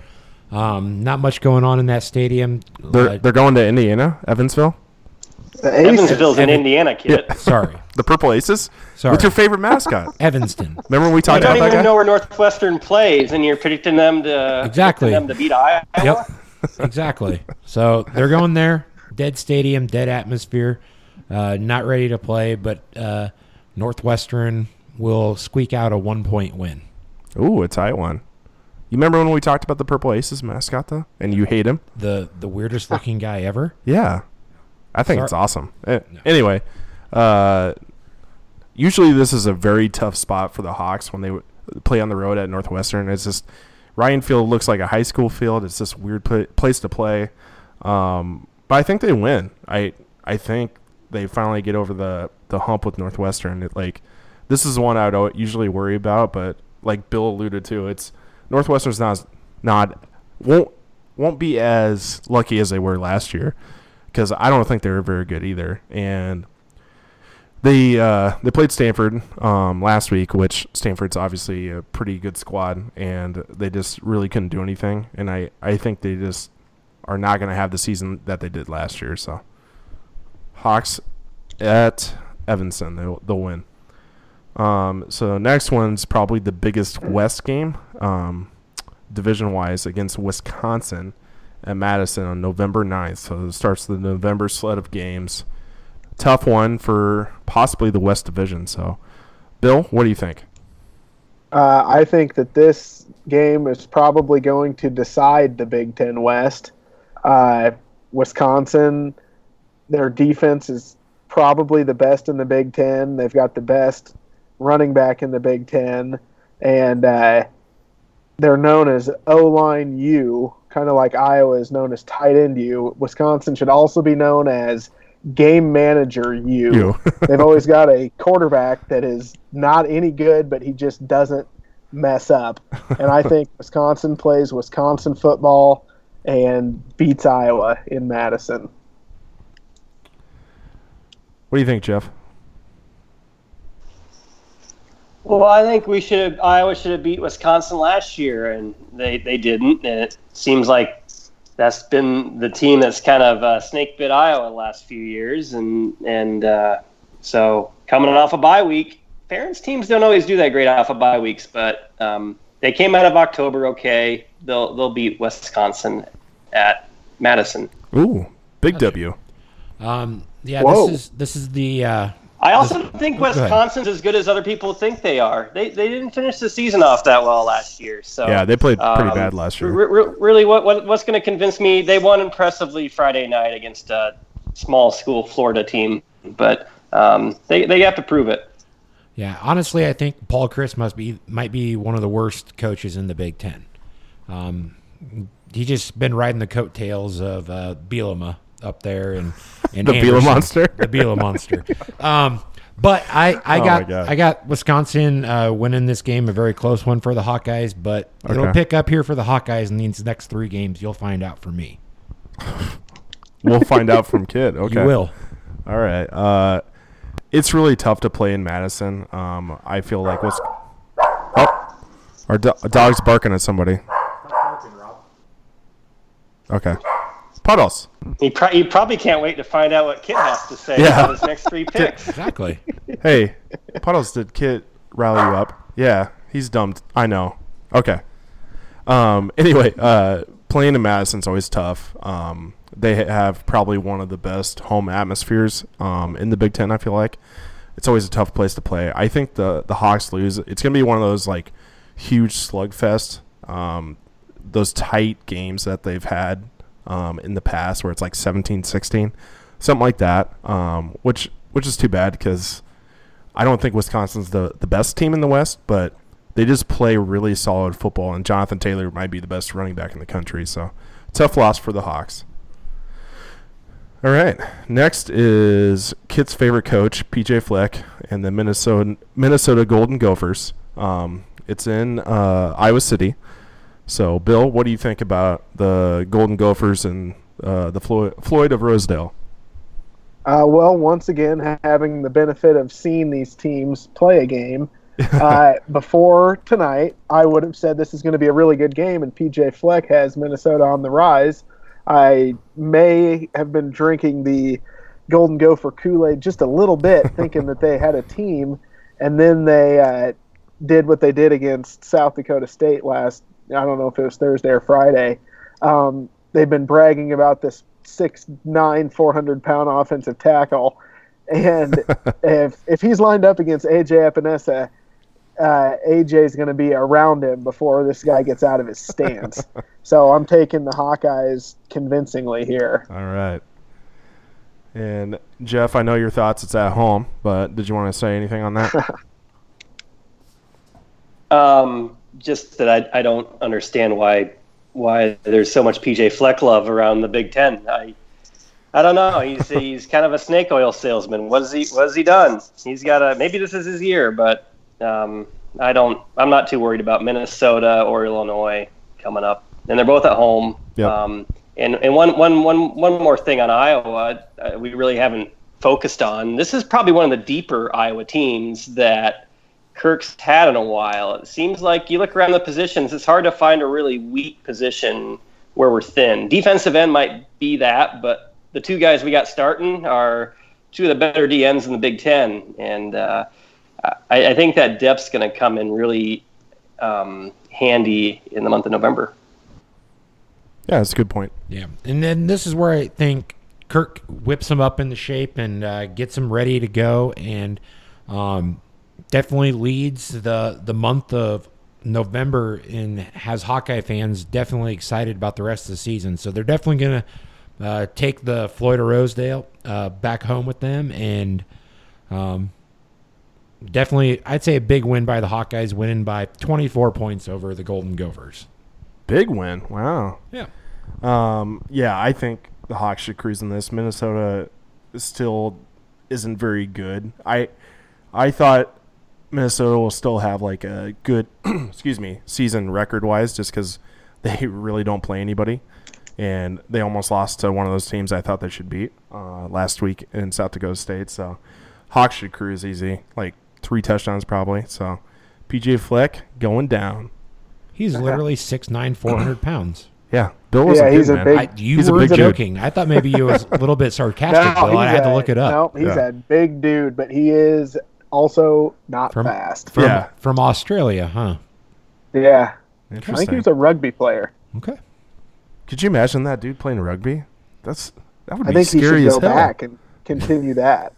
Um, not much going on in that stadium. They're, Uh, they're going to Indiana, Evansville? The Aces. Evansville's in Evan- Indiana, kid. sorry, The Purple Aces? Sorry. What's your favorite mascot? Evanston. Remember when we talked about You talked don't about that even guy? know where Northwestern plays, and you're predicting them to Exactly. predicting them to beat Iowa. Yep. exactly. So they're going there. Dead stadium, dead atmosphere. Uh, not ready to play, but uh, Northwestern will squeak out a one point win. Ooh, a tight one. You remember when we talked about the Purple Aces mascot, though? And you hate him? The the weirdest looking guy ever. Yeah. I think Sorry. it's awesome. Eh, Anyway, Uh, usually this is a very tough spot for the Hawks when they w- play on the road at Northwestern. It's just Ryan Field looks like a high school field. It's just weird pla place to play. Um, but I think they win. I I think they finally get over the the hump with Northwestern. It, like this is one I would usually worry about, but like Bill alluded to, it's Northwestern's not not won't won't be as lucky as they were last year because I don't think they were very good either. And they uh, they played Stanford um, last week, which Stanford's obviously a pretty good squad, and they just really couldn't do anything. And I, I think they just are not going to have the season that they did last year. So Hawks at Evanston, they'll, they'll win. Um, so next one's probably the biggest West game, um, division wise, against Wisconsin at Madison on November 9th. So it starts the November sled of games tough one for possibly the West Division. So, Bill, what do you think? Uh, I think that this game is probably going to decide the Big Ten West. Uh, Wisconsin, their defense is probably the best in the Big Ten. They've got the best running back in the Big Ten, and uh, they're known as O line U, kind of like Iowa is known as tight end U. Wisconsin should also be known as game manager you. You. They've always got a quarterback that is not any good, but he just doesn't mess up. And I think Wisconsin plays Wisconsin football and beats Iowa in Madison. What do you think, Jeff? Well, I think we should have Iowa should have beat Wisconsin last year, and they, they didn't. And it seems like that's been the team that's kind of uh, snake bit Iowa the last few years, and and uh, so coming off a bye week, Ferentz teams don't always do that great off of bye weeks, but um, they came out of October okay. They'll they'll beat Wisconsin at Madison. Ooh, big W. Um, yeah, Whoa. this is this is the uh, I also think go ahead. Wisconsin's as good as other people think they are. They, they didn't finish the season off that well last year. So Yeah, they played pretty um, bad last year. re- re- really, what, what what's going to convince me? They won impressively Friday night against a small school Florida team, but um, they they have to prove it. yeah. Honestly, I think Paul Chryst must be might be one of the worst coaches in the Big Ten. Um, he just been riding the coattails of uh, Bielema up there and, and The Anderson, monster? the Biela monster. Um, but I, I Oh got. I got Wisconsin uh, winning this game, a very close one for the Hawkeyes. But it'll pick up here for the Hawkeyes in these next three games. You'll find out for me. We'll find out from Kit. Okay. You will. All right. Uh, it's really tough to play in Madison. Um, I feel like what's oh, our do- dog's barking at somebody. Okay. Puddles. He, pro- he probably can't wait to find out what Kit has to say Yeah. about his next three picks. Exactly. Hey, Puddles, did Kit rally you up? Yeah, he's dumb. I know. Okay. Um. Anyway, uh, playing in Madison's always tough. Um, they ha- have probably one of the best home atmospheres um, in the Big Ten. I feel like it's always a tough place to play. I think the the Hawks lose. It's gonna be one of those like huge slugfest. Um, those tight games that they've had um, in the past, where it's like 17-16, something like that. Um, which which is too bad because I don't think Wisconsin's the the best team in the West, but they just play really solid football, and Jonathan Taylor might be the best running back in the country. So tough loss for the Hawks. All right, next is Kit's favorite coach, PJ Fleck, and the Minnesota Minnesota Golden Gophers. Um, it's in uh, Iowa City. So, Bill, what do you think about the Golden Gophers and uh, the Floyd, Floyd of Rosedale? Uh, well, once again, having the benefit of seeing these teams play a game uh, before tonight, I would have said this is going to be a really good game, and PJ Fleck has Minnesota on the rise. I may have been drinking the Golden Gopher Kool Aid just a little bit, thinking that they had a team, and then they uh, did what they did against South Dakota State last. I don't know if it was Thursday or Friday. Um, they've been bragging about this six nine, four hundred pound offensive tackle, and if if he's lined up against AJ Epenesa, uh, AJ is going to be around him before this guy gets out of his stance. so I'm taking the Hawkeyes convincingly here. All right. And Jeff, I know your thoughts. It's at home, but did you want to say anything on that? Um, just that I, I don't understand why why there's so much PJ Fleck love around the Big Ten. I I don't know. He's he's kind of a snake oil salesman. What has he what has he done? He's got a maybe this is his year, but um, I don't. I'm not too worried about Minnesota or Illinois coming up, and they're both at home. Yep. Um, and and one one one one more thing on Iowa, uh, we really haven't focused on. This is probably one of the deeper Iowa teams that Kirk's had in a while. It seems like you look around the positions, it's hard to find a really weak position where we're thin. Defensive end might be that, but the two guys we got starting are two of the better DNs in the Big Ten, and uh, I, I think that depth's going to come in really um, handy in the month of November. yeah, that's a good point. Yeah, and then this is where I think Kirk whips him up into shape and uh, gets him ready to go, and um, definitely leads the the month of November and has Hawkeye fans definitely excited about the rest of the season. So they're definitely gonna uh, take the Floyd of Rosedale uh, back home with them, and um, definitely I'd say a big win by the Hawkeyes, winning by 24 points over the Golden Gophers. Big win. Wow. Yeah. Um, yeah, I think the Hawks should cruise in this. Minnesota still isn't very good. I I thought Minnesota will still have like a good, excuse me, season record wise, just because they really don't play anybody, and they almost lost to one of those teams I thought they should beat uh, last week in South Dakota State. So Hawks should cruise easy, like three touchdowns probably. So PJ Fleck going down. He's literally 6'9", 400 pounds. Yeah, Bill was Yeah, a big he's a man. big- I, you He's a were big dude. joking. I thought maybe you was a little bit sarcastic, Bill. I he's had to look it up. No, he's Yeah. a big dude, but he is also not From- fast. From, Yeah. from Australia, huh? Yeah, I think Interesting. he was a rugby player. Okay. Could you imagine that dude playing rugby? That's that would I be think he scary should as go hell. back and continue that.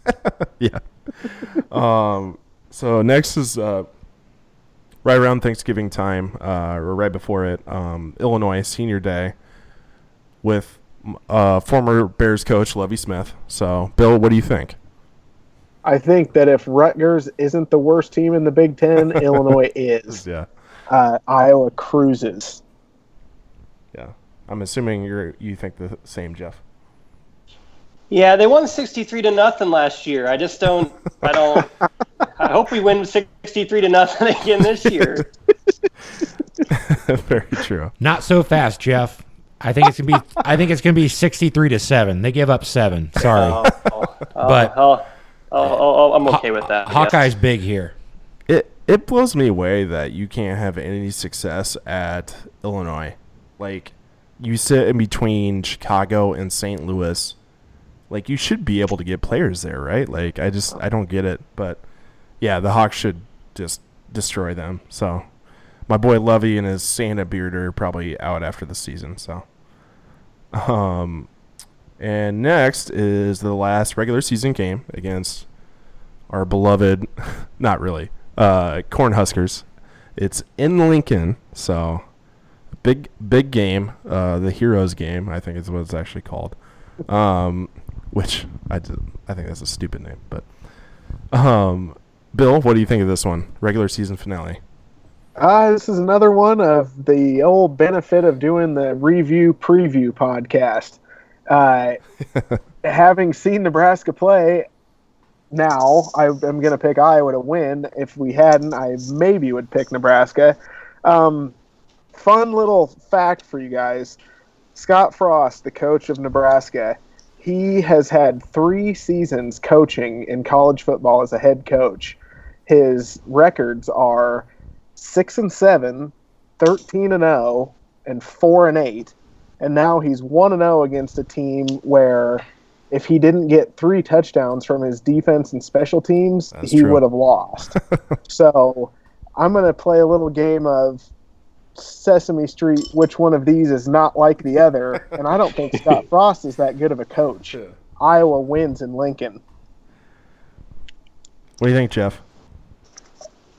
yeah. um. So next is uh, right around Thanksgiving time, uh, or right before it, um, Illinois Senior Day, with uh, former Bears coach Lovie Smith. So, Bill, what do you think? I think that if Rutgers isn't the worst team in the Big Ten, Illinois is. Yeah. Uh, Iowa cruises. Yeah. I'm assuming you're you think the same, Jeff. Yeah, they won 63 to nothing last year. I just don't I don't I hope we win 63 to nothing again this year. Very true. Not so fast, Jeff. I think it's gonna be. I think it's gonna be sixty-three to seven. They give up seven. Sorry, but Oh, oh, oh, I'm okay with that. I guess. Hawkeye's big here. It it blows me away that you can't have any success at Illinois. Like you sit in between Chicago and St. Louis. Like you should be able to get players there, right? Like I just I don't get it, but yeah, the Hawks should just destroy them. So my boy Lovie and his Santa beard are probably out after the season, so um and next is the last regular season game against our beloved, not really, uh, Cornhuskers. It's in Lincoln, so big big game, uh, the Heroes game, I think is what it's actually called. Um, which I I think that's a stupid name, but um, Bill, what do you think of this one? Regular season finale. Uh, this is another one of the old benefit of doing the review preview podcast. Uh, having seen Nebraska play, now I, am going to pick Iowa to win. If we hadn't, I maybe would pick Nebraska. Um, fun little fact for you guys Scott Frost, the coach of Nebraska, he has had three seasons coaching in college football as a head coach. His records are six and seven, 13 and 0, and four and eight. And now he's one and 0 against a team where if he didn't get three touchdowns from his defense and special teams, That's he true. would have lost. so I'm going to play a little game of Sesame Street. Which one of these is not like the other? And I don't think Scott Frost is that good of a coach. Iowa wins in Lincoln. What do you think, Jeff?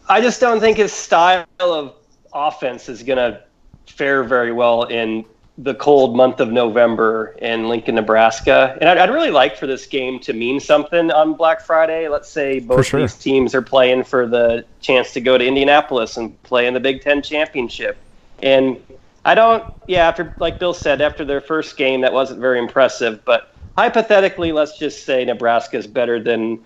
I just don't think his style of offense is going to fare very well in the cold month of November in Lincoln, Nebraska. And I'd, I'd, really like for this game to mean something on Black Friday. Let's say both sure. these teams are playing for the chance to go to Indianapolis and play in the Big Ten championship. And I don't, yeah, after, like Bill said, after their first game, that wasn't very impressive. But hypothetically, let's just say Nebraska is better than.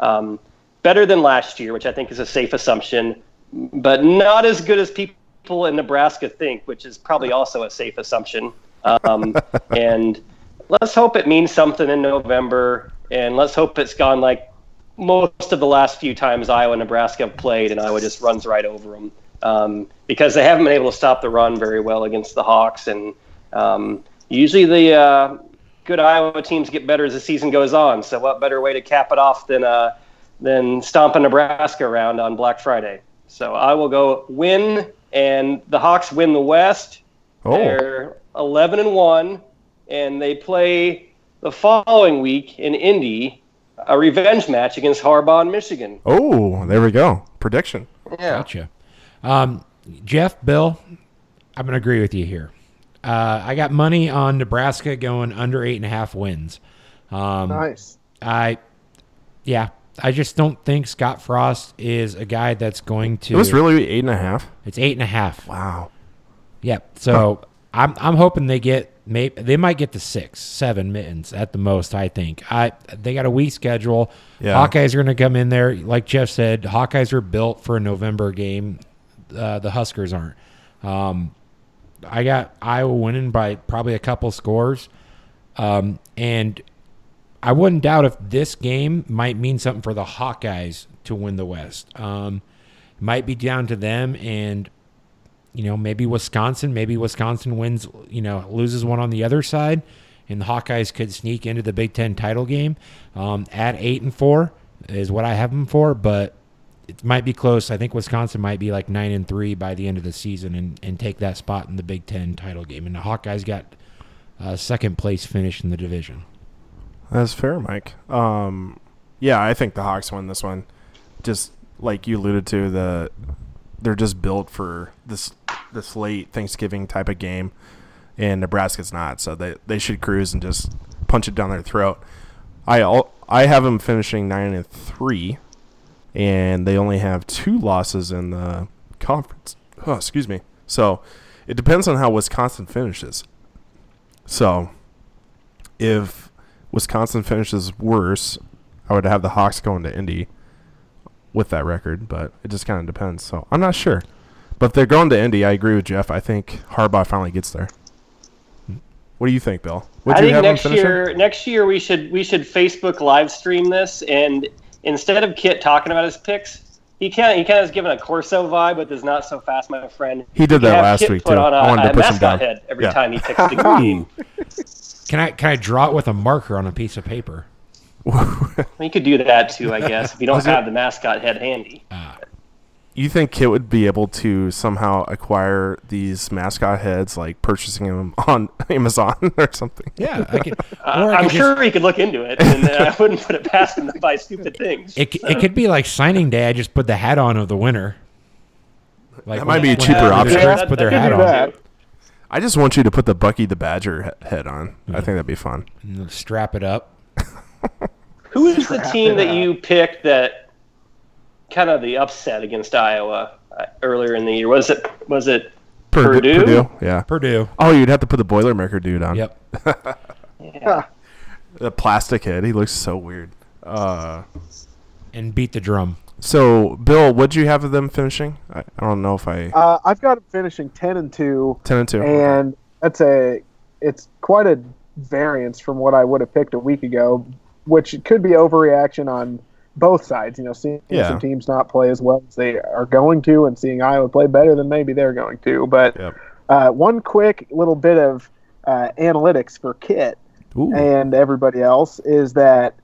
Um, better than last year, which I think is a safe assumption, but not as good as people people in Nebraska think, which is probably also a safe assumption. Um, and let's hope it means something in November, and let's hope it's gone like most of the last few times Iowa and Nebraska have played, and Iowa just runs right over them um, because they haven't been able to stop the run very well against the Hawks, and um, usually the uh, good Iowa teams get better as the season goes on. So what better way to cap it off than uh, than stomping Nebraska around on Black Friday? So I will go win and the Hawks win the West. Oh. They're 11 and 1 and they play the following week in Indy a revenge match against Harbaugh in Michigan. Oh, there we go. Prediction. Yeah. Gotcha. Um, Jeff, Bill, I'm going to agree with you here. Uh, I got money on Nebraska going under eight and a half wins. Um, nice. I, yeah, I just don't think Scott Frost is a guy that's going to. It was really eight and a half. It's eight and a half. Wow. Yep. So huh. I'm I'm hoping they get maybe they might get to six, seven mittens at the most. I think. I they got a weak schedule. Yeah. Hawkeyes are going to come in there, like Jeff said. Hawkeyes are built for a November game. Uh, the Huskers aren't. Um, I got Iowa winning by probably a couple scores, um, and I wouldn't doubt if this game might mean something for the Hawkeyes to win the West. Um, might be down to them, and you know maybe Wisconsin, maybe Wisconsin wins, you know loses one on the other side, and the Hawkeyes could sneak into the Big Ten title game um, at eight and four is what I have them for, but it might be close. I think Wisconsin might be like nine and three by the end of the season and, and take that spot in the Big Ten title game. And the Hawkeyes got uh, second place finish in the division. That's fair, Mike. Um, yeah, I think the Hawks win this one. Just like you alluded to, the they're just built for this this late Thanksgiving type of game, and Nebraska's not. So they they should cruise and just punch it down their throat. I all, I have them finishing nine and three, and they only have two losses in the conference. Oh, excuse me. So it depends on how Wisconsin finishes. So if Wisconsin finishes worse, I would have the Hawks going to Indy with that record, but it just kind of depends. So I'm not sure. But if they're going to Indy, I agree with Jeff. I think Harbaugh finally gets there. What do you think, Bill? Would I think next year, next year we should we should Facebook live stream this, and instead of Kit talking about his picks, he kind he kind of is giving a Corso vibe, but is not so fast, my friend. He did that last Kit week put too. On a, I wanted to push him down. head every yeah. time he picks the team. Can I can I draw it with a marker on a piece of paper? you could do that too, I guess, if you don't have it, the mascot head handy. Uh, you think Kit would be able to somehow acquire these mascot heads, like purchasing them on Amazon or something? Yeah, I could, uh, I'm sure just, he could look into it, and I wouldn't put it past him to buy stupid things. It, it could be like signing day. I just put the hat on of the winner. Like that might be a cheaper option. Yeah, put their hat on. I just want you to put the Bucky the Badger head on. I think that'd be fun. Strap it up. Who is the team that you picked that kind of the upset against Iowa uh, earlier in the year? Was it was it Purdue? Purdue, yeah. Purdue. Oh, you'd have to put the Boilermaker dude on. Yep. yeah. The plastic head. He looks so weird. Uh, and beat the drum. So, Bill, what do you have of them finishing? I, I don't know if I. Uh, I've got them finishing ten and two. Ten and two, and that's a. It's quite a variance from what I would have picked a week ago, which could be overreaction on both sides. You know, seeing yeah. some teams not play as well as they are going to, and seeing Iowa play better than maybe they're going to. But yep. uh, one quick little bit of uh, analytics for Kit Ooh. and everybody else is that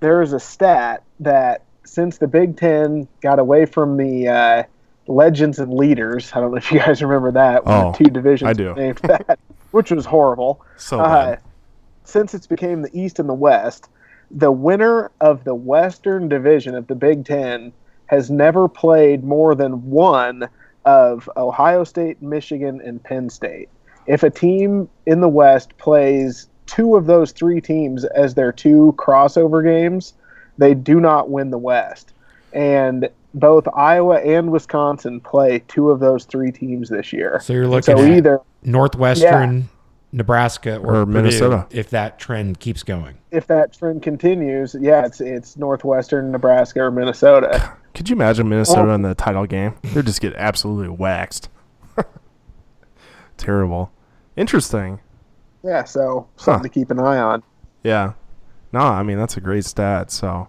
there is a stat that since the Big Ten got away from the uh, legends and leaders, I don't know if you guys remember that. Oh, two divisions I do. named that, which was horrible. So uh, since it's became the East and the West, the winner of the Western Division of the Big Ten has never played more than one of Ohio State, Michigan, and Penn State. if a team in the West plays two of those three teams as their two crossover games, they do not win the West. And both Iowa and Wisconsin play two of those three teams this year. So you're looking So at either Northwestern, Nebraska, or, Or Purdue Minnesota. if that trend keeps going. if that trend continues, yeah, it's it's Northwestern, Nebraska, or Minnesota. Could you imagine Minnesota in the title game? They'd just get absolutely waxed. Terrible. Interesting. Yeah, so something Huh. to keep an eye on. Yeah. No, I mean that's a great stat. So,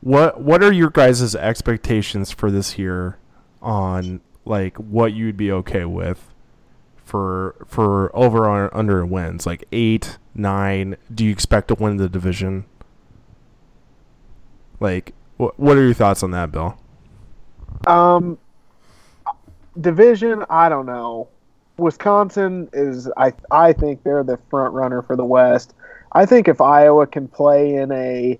what what are your guys' expectations for this year on like what you'd be okay with for for over or under wins? Like eight, nine. Do you expect to win the division? Like, what what are your thoughts on that, Bill? Um, division, I don't know. Wisconsin is, I I think they're the front runner for the West. I think if Iowa can play in a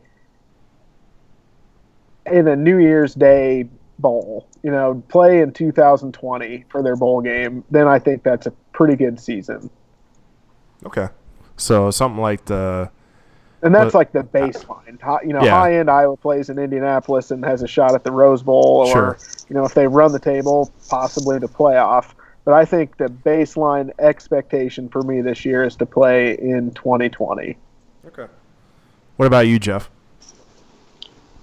in a New Year's Day bowl, you know, play in 2020 for their bowl game, then I think that's a pretty good season. Okay. So something like the And that's like the baseline. Hi- You know, Yeah. high end Iowa plays in Indianapolis and has a shot at the Rose Bowl, or Sure. you know, if they run the table, possibly the playoff. But I think the baseline expectation for me this year is to play in 2020. Okay. What about you, Jeff?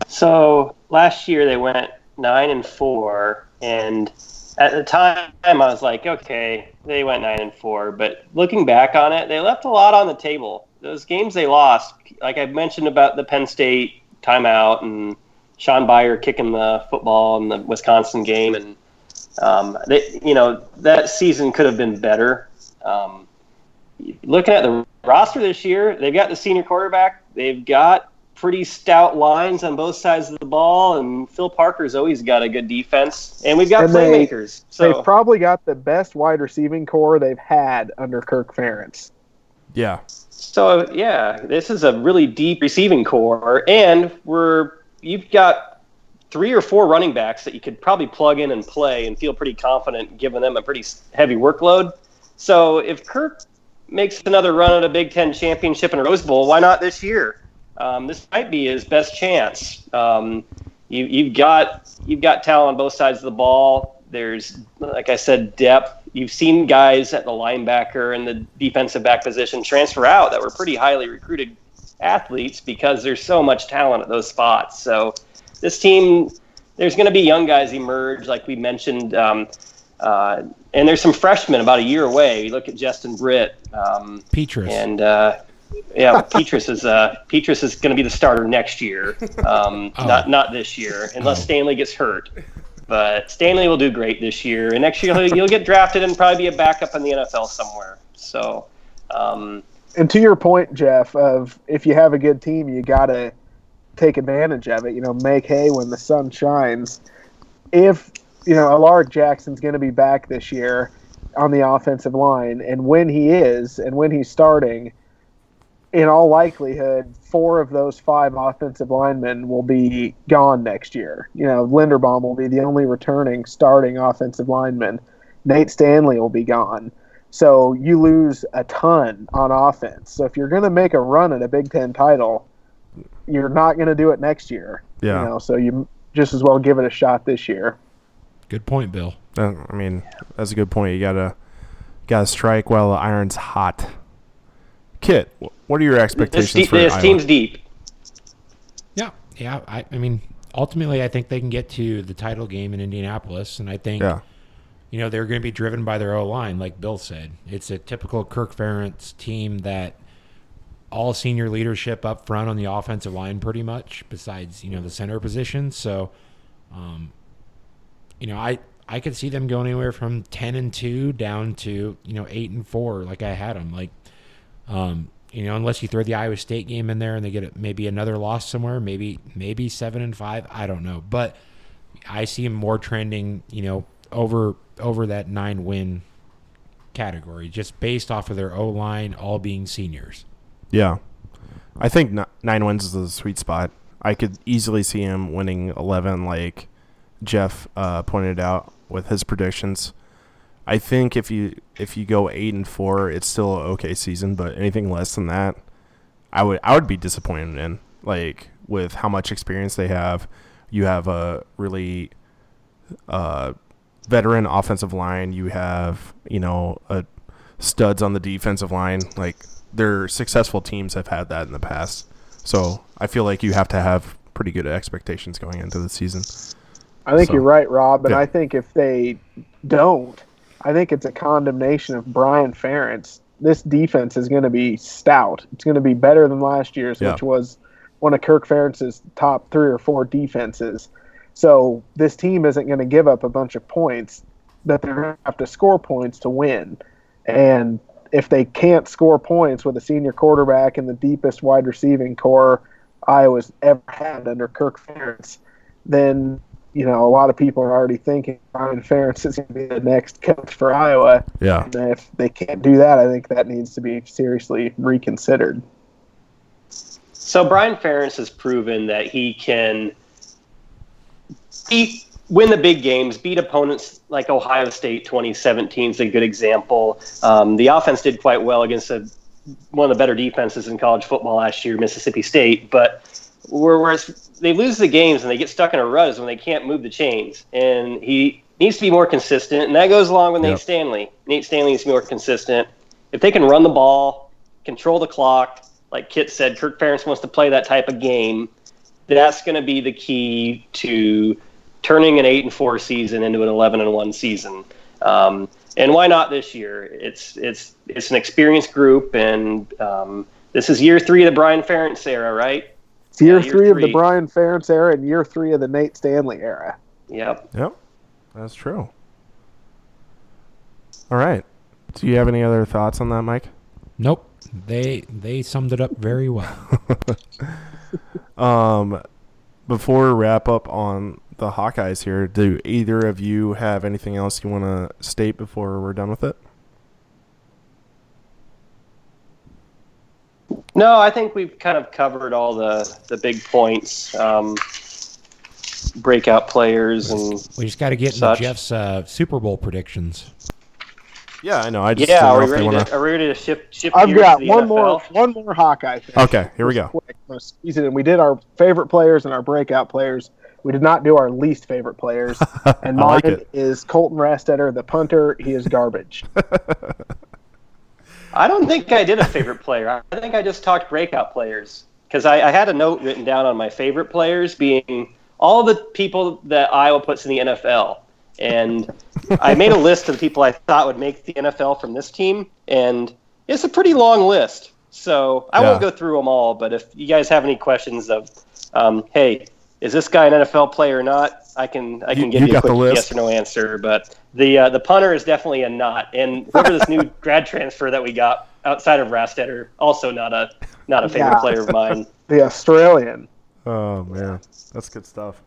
So last year they went nine and four, and at the time I was like, okay, they went nine and four. But looking back on it, they left a lot on the table. Those games they lost, like I mentioned about the Penn State timeout and Shaun Beyer kicking the football in the Wisconsin game, and um, they, you know that season could have been better. Um, looking at the roster this year, they've got the senior quarterback. They've got pretty stout lines on both sides of the ball, and Phil Parker's always got a good defense, and we've got And they- playmakers. so They've probably got the best wide receiving core they've had under Kirk Ferentz. Yeah. So yeah, this is a really deep receiving core, and we're you've got three or four running backs that you could probably plug in and play and feel pretty confident giving them a pretty heavy workload. So if Kirk makes another run at a Big Ten championship and Rose Bowl, why not this year? Um, this might be his best chance. Um, you, you've got you've got talent on both sides of the ball. There's, like I said, depth. You've seen guys at the linebacker and the defensive back position transfer out that were pretty highly recruited athletes because there's so much talent at those spots. So this team, there's going to be young guys emerge, like we mentioned, um, uh, and there's some freshmen about a year away. You look at Justin Britt, um, Petras. and uh, yeah, Petras is uh, Petras is going to be the starter next year, um, Oh. not not this year, unless Oh. Stanley gets hurt. But Stanley will do great this year, and next year he'll, he'll get drafted and probably be a backup in the NFL somewhere. So. Um, And to your point, Jeff, of if you have a good team, you got to take advantage of it. You know, make hay when the sun shines. If you know Alaric Jackson's going to be back this year on the offensive line, and when he is, and when he's starting, in all likelihood, four of those five offensive linemen will be gone next year. You know, Linderbaum will be the only returning starting offensive lineman. Nate Stanley will be gone. So you lose a ton on offense. So if you're going to make a run at a Big Ten title, you're not going to do it next year. Yeah. You know, so you just as well give it a shot this year. Good point, Bill. Uh, I mean, that's a good point. You gotta gotta strike while the iron's hot. Kit, what are your this expectations te- for this Iowa? team's deep. Yeah, yeah. I, I mean, ultimately, I think they can get to the title game in Indianapolis, and I think Yeah, you know they're going to be driven by their O line, like Bill said. It's a typical Kirk Ferentz team that all senior leadership up front on the offensive line, pretty much, besides you know the center position. So, um, you know, I I could see them going anywhere from ten and two down to you know eight and four, like I had them. Like, um, you know, unless you throw the Iowa State game in there and they get a, maybe another loss somewhere, maybe maybe seven and five. I don't know, but I see them more trending, you know, over over that nine win category, just based off of their O line all being seniors. yeah. I think nine wins is the sweet spot. I could easily see him winning eleven, like Jeff uh, pointed out with his predictions. I think if you if you go eight and four, it's still an okay season. But anything less than that, I would I would be disappointed in. Like with how much experience they have, you have a really uh, veteran offensive line. You have you know a studs on the defensive line. Like their successful teams have had that in the past. So I feel like you have to have pretty good expectations going into the season. I think So, you're right, Rob. And yeah. I think if they don't, I think it's a condemnation of Brian Ferentz. This defense is going to be stout. It's going to be better than last year's, Yeah. which was one of Kirk Ferentz's top three or four defenses. So this team isn't going to give up a bunch of points, that they're going to have to score points to win. And if they can't score points with a senior quarterback and the deepest wide receiving core Iowa's ever had under Kirk Ferentz, then you know a lot of people are already thinking Brian Ferentz is going to be the next coach for Iowa. Yeah. And if they can't do that, I think that needs to be seriously reconsidered. So Brian Ferentz has proven that he can beat, win the big games, beat opponents like Ohio State 2017 is a good example. Um, the offense did quite well against a, one of the better defenses in college football last year, Mississippi State. But where- whereas they lose the games and they get stuck in a rut is when they can't move the chains. And he needs to be more consistent, and that goes along with Nate Stanley. Nate Stanley needs to be more consistent. If they can run the ball, control the clock, like Kit said, Kirk Ferentz wants to play that type of game. That's going to be the key to turning an eight and four season into an eleven and one season. Um, and why not this year? It's it's it's an experienced group, and um, this is year three of the Brian Ferentz era, right? It's year, Yeah, year three, of the. Brian Ferentz era and year three of the Nate Stanley era. Yep. Yep. That's true. All right. Do you have any other thoughts on that, Mike? Nope. They they summed it up very well. Um, before we wrap up on the Hawkeyes here, do either of you have anything else you want to state before we're done with it? No, I think we've kind of covered all the the big points. Um, breakout players and We just got to get into Jeff's uh, Super Bowl predictions. Yeah, I know. I just yeah, didn't are we ready wanna- to are we ready to shift shift I've got to one NFL? more one more Hawkeye thing. Okay, here we go. Quick, I'm gonna squeeze it in. We did our favorite players and our breakout players. We did not do our least favorite players. And I mine like it. is Colten Rastetter, the punter. He is garbage. I don't think I did a favorite player. I think I just talked breakout players because I, I had a note written down on my favorite players being all the people that Iowa puts in the NFL. And I made a list of the people I thought would make the NFL from this team, and it's a pretty long list. So I won't go through them all, but if you guys have any questions of, um, hey, is this guy an NFL player or not? I can I can You- give you you, a got the quick list? yes or no answer. But the uh, the punter is definitely a not, and whoever this new grad transfer that we got outside of Rastetter, also not a not a favorite Yeah. player of mine. The Australian. Oh man, that's good stuff.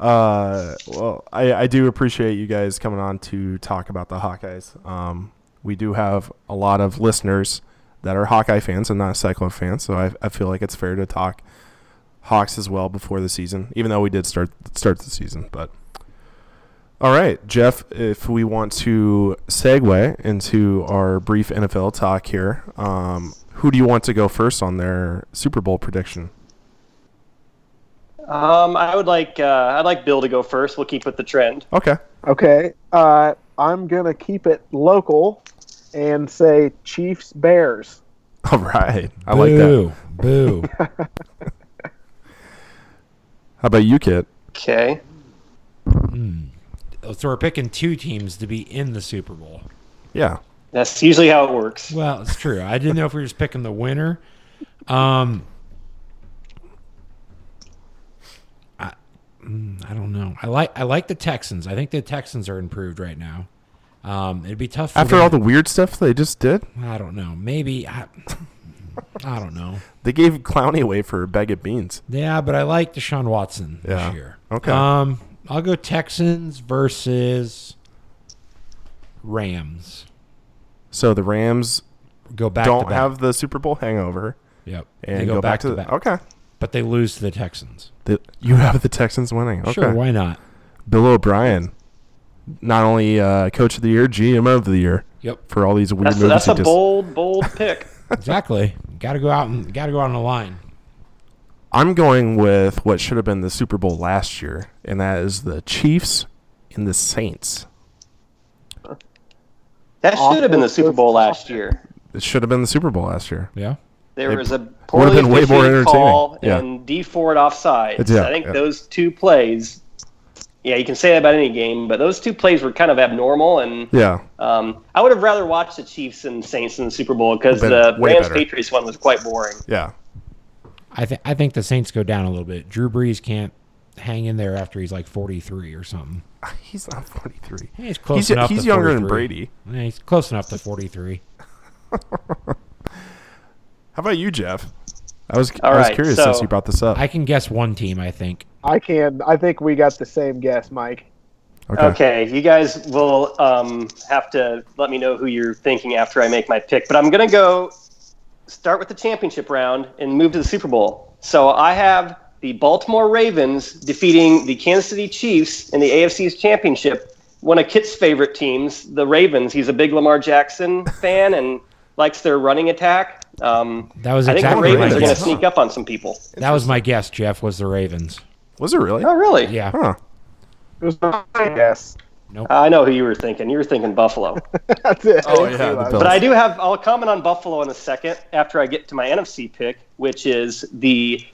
Uh, well, I, I do appreciate you guys coming on to talk about the Hawkeyes. Um, we do have a lot of listeners that are Hawkeye fans and not Cyclone fans, so I, I feel like it's fair to talk Hawks as well before the season, even though we did start start the season. But all right, Jeff, if we want to segue into our brief NFL talk here, um, who do you want to go first on their Super Bowl prediction? Um, I would like uh, I'd like Bill to go first. We'll keep with the trend. Okay. Okay. Uh, I'm gonna keep it local and say Chiefs Bears. All right. I like that. Boo. Boo. How about you, Kit? Okay. so we're picking two teams to be in the Super Bowl. Yeah. That's usually how it works. Well, it's true. I didn't know if we were just picking the winner. Um, I, mm, I don't know. I like I like the Texans. I think the Texans are improved right now. Um, it'd be tough for After them- all the weird stuff they just did, I don't know. Maybe I, I don't know. they gave Clowney away for a bag of beans. Yeah, but I like Deshaun Watson Yeah. this year. Okay. Um, I'll go Texans versus Rams. So the Rams Go back. don't to back. have the Super Bowl hangover Yep. and They go, back, to, the. back. Okay. But they lose to the Texans. The, you have the Texans winning. Okay. Sure, why not? Bill O'Brien. not only uh, coach of the year, GM of the year. Yep. For all these weird That's, movies. that's a just- bold, bold pick. Exactly. got to go out and got to go out on the line. I'm going with what should have been the Super Bowl last year, and that is the Chiefs and the Saints. That should have been the Super Bowl last year. It should have been the Super Bowl last year. Yeah. There It was a would've poorly been way more officiated entertaining. call Yeah. and Dee Ford offside. Yeah, I think yeah. those two plays. Yeah, you can say that about any game, but those two plays were kind of abnormal, and Yeah. um, I would have rather watched the Chiefs and Saints in the Super Bowl because the way Rams. Patriots one was quite boring. Yeah. I think I think the Saints go down a little bit. Drew Brees can't hang in there after he's like 43 or something. He's not 43. Yeah, he's close He's, enough. he's to younger than Brady. Yeah, he's close enough to 43. How about you, Jeff? I was All I was right, curious so- since you brought this up. I can guess one team. I think. I can. I think we got the same guess, Mike. okay. Okay, you guys will um, have to let me know who you're thinking after I make my pick. But I'm going to go start with the championship round and move to the Super Bowl. So I have the Baltimore Ravens defeating the Kansas City Chiefs in the AFC's championship. One of Kit's favorite teams, the Ravens. He's a big Lamar Jackson fan and likes their running attack. Um, That was I think the Ravens my are going to sneak up on some people. That was my guess. Jeff was the Ravens. Was it really? Oh, really? Yeah. Huh. It was my guess. I know who you were thinking. You were thinking Buffalo. That's it. Oh, yeah, realize the it. Bills. But I do have. I'll comment on Buffalo in a second after I get to my NFC pick, which is the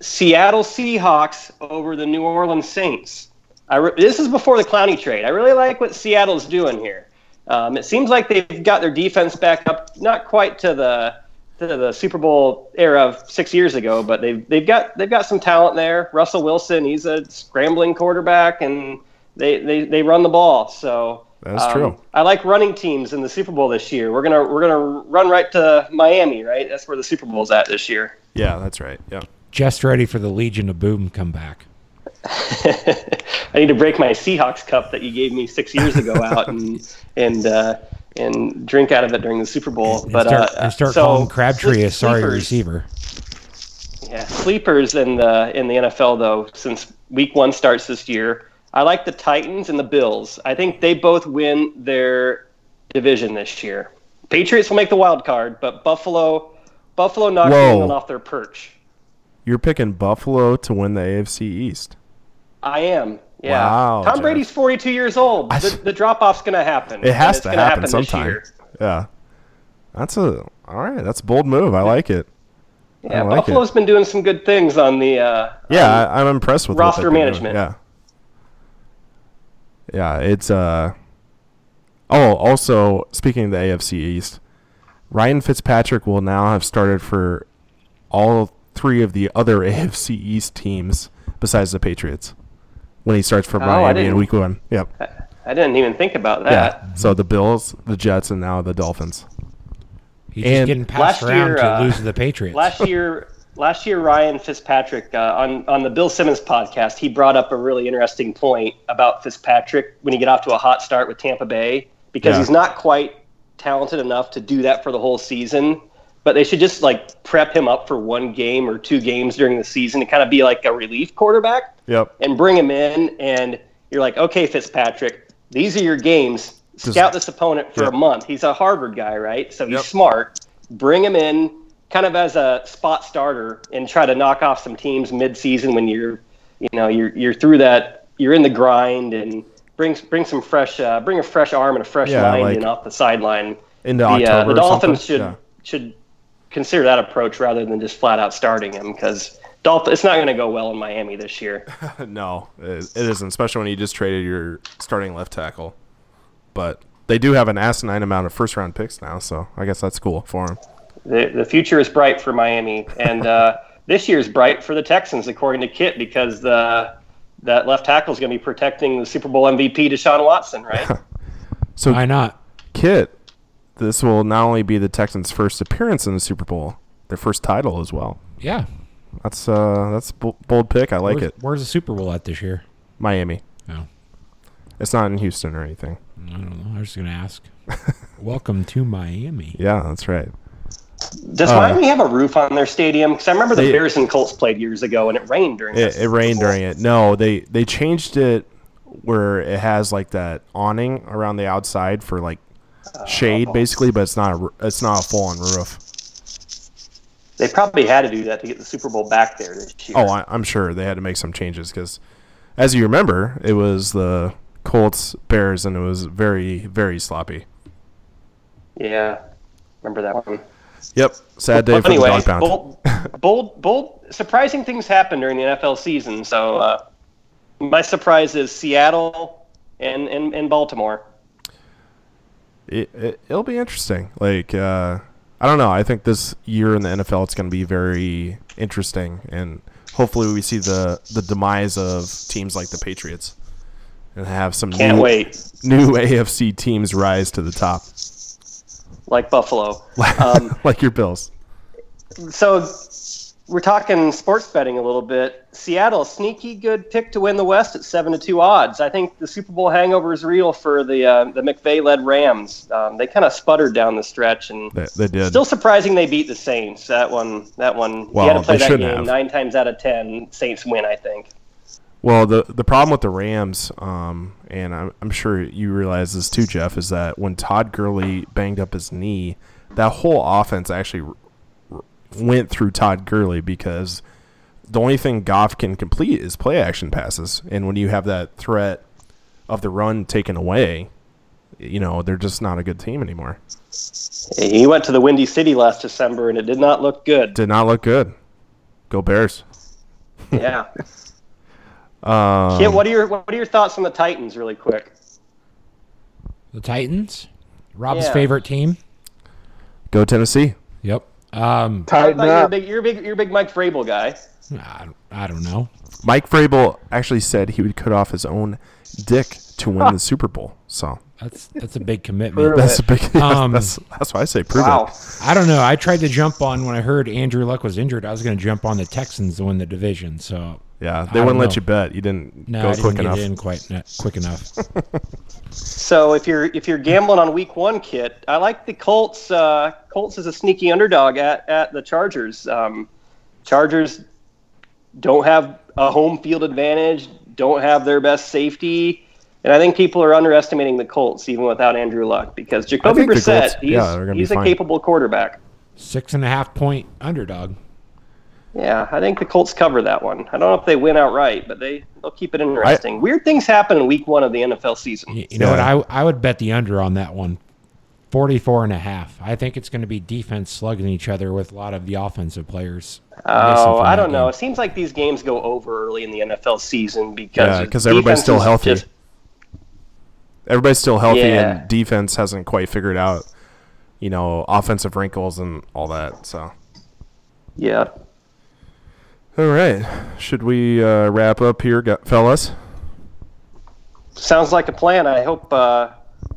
Seattle Seahawks over the New Orleans Saints. I re- this is before the Clowney trade. I really like what Seattle's doing here. Um, it seems like they've got their defense back up, not quite to the to the Super Bowl era of six years ago, but they've they've got they've got some talent there. Russell Wilson, he's a scrambling quarterback, and they they, they run the ball. So That's um, true. I like running teams in the Super Bowl this year. We're gonna we're gonna run right to Miami, right? That's where the Super Bowl's at this year. Yeah, that's right. Yeah. Just ready for the Legion of Boom comeback. I need to break my Seahawks cup that you gave me six years ago out and and uh, and drink out of it during the Super Bowl. And But start, uh, and start so calling Crabtree a sle- sorry sleepers- receiver. Yeah, sleepers in the in the NFL though, since Week One starts this year. I like the Titans and the Bills. I think they both win their division this year. Patriots will make the wild card, but Buffalo Buffalo knocked Whoa. England off their perch. You're picking Buffalo to win the AFC East. I am. Yeah. Wow, Tom Jeff. Brady's 42 years old. The, the drop off's going to happen. It has to gonna happen, sometime. Yeah. That's a all right. That's a bold move. I like it. Yeah, like Buffalo's it. been doing some good things on the. Uh, Yeah, I, I'm impressed with roster they've doing. management. Yeah. Yeah, it's uh. Oh, also speaking of the AFC East, Ryan Fitzpatrick will now have started for all three of the other AFC East teams besides the Patriots when he starts for Oh, I Miami in didn't- Week One. Yep. I didn't even think about that. Yeah. So the Bills, the Jets, and now the Dolphins. He's And just getting passed last around year, to uh, lose to the Patriots. Last year, last year, Ryan Fitzpatrick uh, on on the Bill Simmons podcast, he brought up a really interesting point about Fitzpatrick when he get off to a hot start with Tampa Bay because Yeah. he's not quite talented enough to do that for the whole season. But they should just like prep him up for one game or two games during the season to kind of be like a relief quarterback Yep. and bring him in and you're like, okay, Fitzpatrick, these are your games. Scout this opponent for a month. He's a Harvard guy, right? So he's Yep. smart. Bring him in kind of as a spot starter and try to knock off some teams mid-season when you're, you know, you're you're through that, you're in the grind and bring bring some fresh, uh, bring a fresh arm and a fresh Yeah, mind like in off the sideline. Into The, uh, the Dolphins should Yeah. should consider that approach rather than just flat out starting him because Dolph- it's not going to go well in Miami this year. no, it it isn't, especially when you just traded your starting left tackle. But they do have an asinine amount of first round picks now, so I guess that's cool for them. The, the future is bright for Miami, and uh, this year's bright for the Texans, according to Kit, because the that left tackle is going to be protecting the Super Bowl MVP, Deshaun Watson, right? So, Why not? Kit, this will not only be the Texans' first appearance in the Super Bowl, their first title as well. Yeah. That's uh, that's a bold pick. I like where's, it. Where's the Super Bowl at this year? Miami. Oh, It's not in Houston or anything. I don't know. I was just gonna ask. Welcome to Miami. Yeah, that's right. Does Uh, Miami have a roof on their stadium? Because I remember the They- Bears and Colts played years ago, and it rained during. It, it rained Super during it. No, they they changed it where it has like that awning around the outside for like shade, basically, but it's not a, it's not a full on roof. They probably had to do that to get the Super Bowl back there this year. Oh, I, I'm sure they had to make some changes because, as you remember, it was the Colts Bears and it was very very sloppy. yeah, remember that one. Yep, sad day Well, for anyway, the dog pound. bold, bold, bold, surprising things happen during the NFL season. So uh, my surprise is Seattle and, and, and Baltimore. It, it it'll be interesting. Like uh, I don't know. I think this year in the NFL it's going to be very interesting, and hopefully we see the the demise of teams like the Patriots, and have some Can't new, wait. new AFC teams rise to the top, Like Buffalo. Um, like your Bills. so we're talking sports betting a little bit. Seattle, sneaky good pick to win the West at seven to two odds. I think the Super Bowl hangover is real for the uh, the McVay-led Rams. Um, they kind of sputtered down the stretch, and They, they did. still surprising they beat the Saints. That one, that one. Well, you had to play that game have. nine times out of ten. Saints win, I think. Well, the the problem with the Rams, um, and I'm, I'm sure you realize this too, Jeff, is that when Todd Gurley banged up his knee, that whole offense actually went through Todd Gurley because the only thing Goff can complete is play action passes, and when you have that threat of the run taken away, you know they're just not a good team anymore. He went to the Windy City last December, and it did not look good. Did not look good. Go Bears. Yeah. Um, Kit, what are your what are your thoughts on the Titans, really quick? The Titans, Rob's Yeah. favorite team. go Tennessee. Yep. Um, I Tighten thought you're a big, you're a big, you're a big Mike Vrabel guy. I, don't- I don't know. Mike Vrabel actually said he would cut off his own dick to win the Super Bowl. So That's that's a big commitment. Prove that's a big. Um, that's that's why I say prove Wow. it. I don't know. I tried to jump on when I heard Andrew Luck was injured. I was going to jump on the Texans to win the division. So Yeah, they don't wouldn't let know. you bet. You didn't no, go I didn't quick get enough. it in quite ne- quick enough. So if you're if you're gambling on Week One, Kit, I like the Colts. Uh, Colts is a sneaky underdog at at the Chargers. Um, Chargers don't have a home field advantage. Don't have their best safety. And I think people are underestimating the Colts even without Andrew Luck because Jacoby Brissett, Colts- he's, yeah, they're gonna be he's a fine. capable quarterback. Six and a half point underdog. Yeah, I think the Colts cover that one. I don't know if they win outright, but they they'll keep it interesting. Weird things happen in Week One of the NFL season. You, you know Yeah. what? I I would bet the under on that one. 44 and a half. I think it's going to be defense slugging each other with a lot of the offensive players. Oh, I don't know. game. It seems like these games go over early in the NFL season because Yeah, 'cause everybody's still healthy. just- Everybody's still healthy, Yeah. and defense hasn't quite figured out, you know, offensive wrinkles and all that. So, yeah. All right, should we uh, wrap up here, fellas? Sounds like a plan. I hope uh,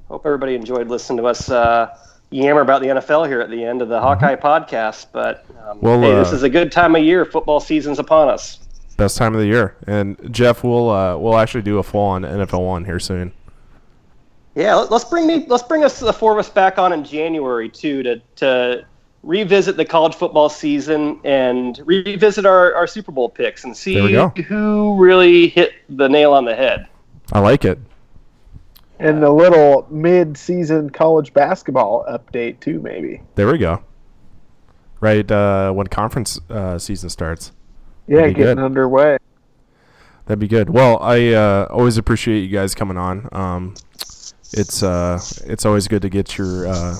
hope everybody enjoyed listening to us uh, yammer about the NFL here at the end of the Hawkeye podcast. But um, Well, hey, this uh, is a good time of year. Football season's upon us. Best time of the year, and Jeff, we'll uh, we'll actually do a full on NFL one here soon. Yeah, let- let's bring me, let's bring us the four of us back on in January too to to revisit the college football season and revisit our, our Super Bowl picks and see who really hit the nail on the head. I like it. And a little mid-season college basketball update too, maybe. There we go. Right uh, when conference uh, season starts. Yeah, getting good. underway. That'd be good. Well, I uh, always appreciate you guys coming on. Um, it's uh, it's always good to get your uh,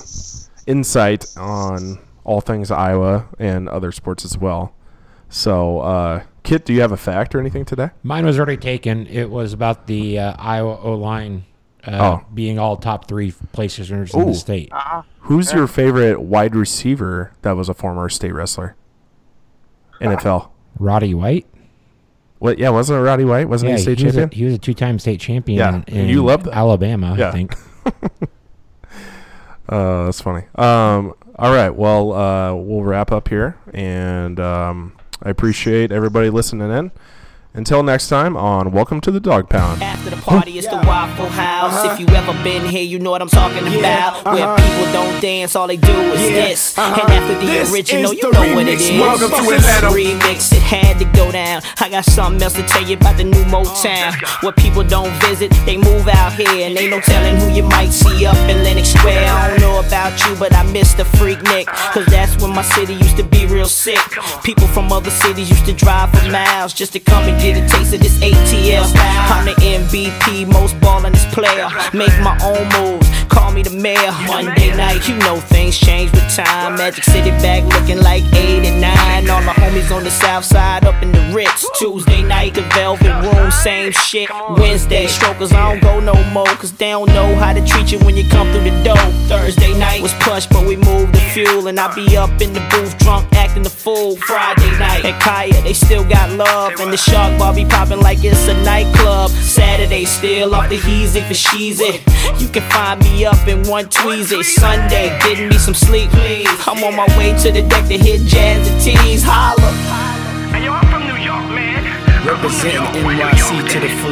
insight on all things Iowa and other sports as well. So, uh, Kit, do you have a fact or anything today? Mine was already taken. It was about the uh, Iowa O line uh, Oh. being all top three places in the state. Who's your favorite wide receiver that was a former state wrestler? NFL. Roddy White. What? Yeah, wasn't it Roddy White? Wasn't Yeah, he state he was, a, champion? he was a two-time state champion. Yeah, in you love that. Alabama, Yeah. I think. Uh, that's funny. Um, all right. Well, uh, we'll wrap up here, and um, I appreciate everybody listening in. Until next time on Welcome to the Dog Pound. After the party, it's the Waffle House. If you ever been here, you know what I'm talking about. Uh-huh. Where people don't dance, all they do is this. Uh-huh. And after the This original, you the know what it remix. is. Welcome to Atlanta. Remix, it had to go down. I got something else to tell you about the new Motown. Where people don't visit, they move out here. And ain't no telling who you might see up in Lenox Square. I don't know about you, but I miss the Freaknik. Cause that's when my city used to be real sick. People from other cities used to drive for miles just to come and get a taste of this ATL. I'm the MVP, most ballingest player. Make my own moves, call me the mayor. Monday night, you know things change with time. Magic City back looking like 8 and 9. All the homies on the south side up in the Ritz. Tuesday night, the Velvet Room, same shit. Wednesday, strokers, I don't go no more. Cause they don't know how to treat you when you come through the door. Thursday night was push, but we moved the fuel. And I be up in the booth, drunk, acting the fool. Friday night at Kaya, they still got love. And the shark bar be popping like it's a nightclub. Saturday, still off the heezy for sheezy. You can find me up in one tweezy. Sunday, getting me some sleep. I'm on my way to the deck to hit jazz and tees. Holla. And you're up from New York, man. Representing NYC to the full.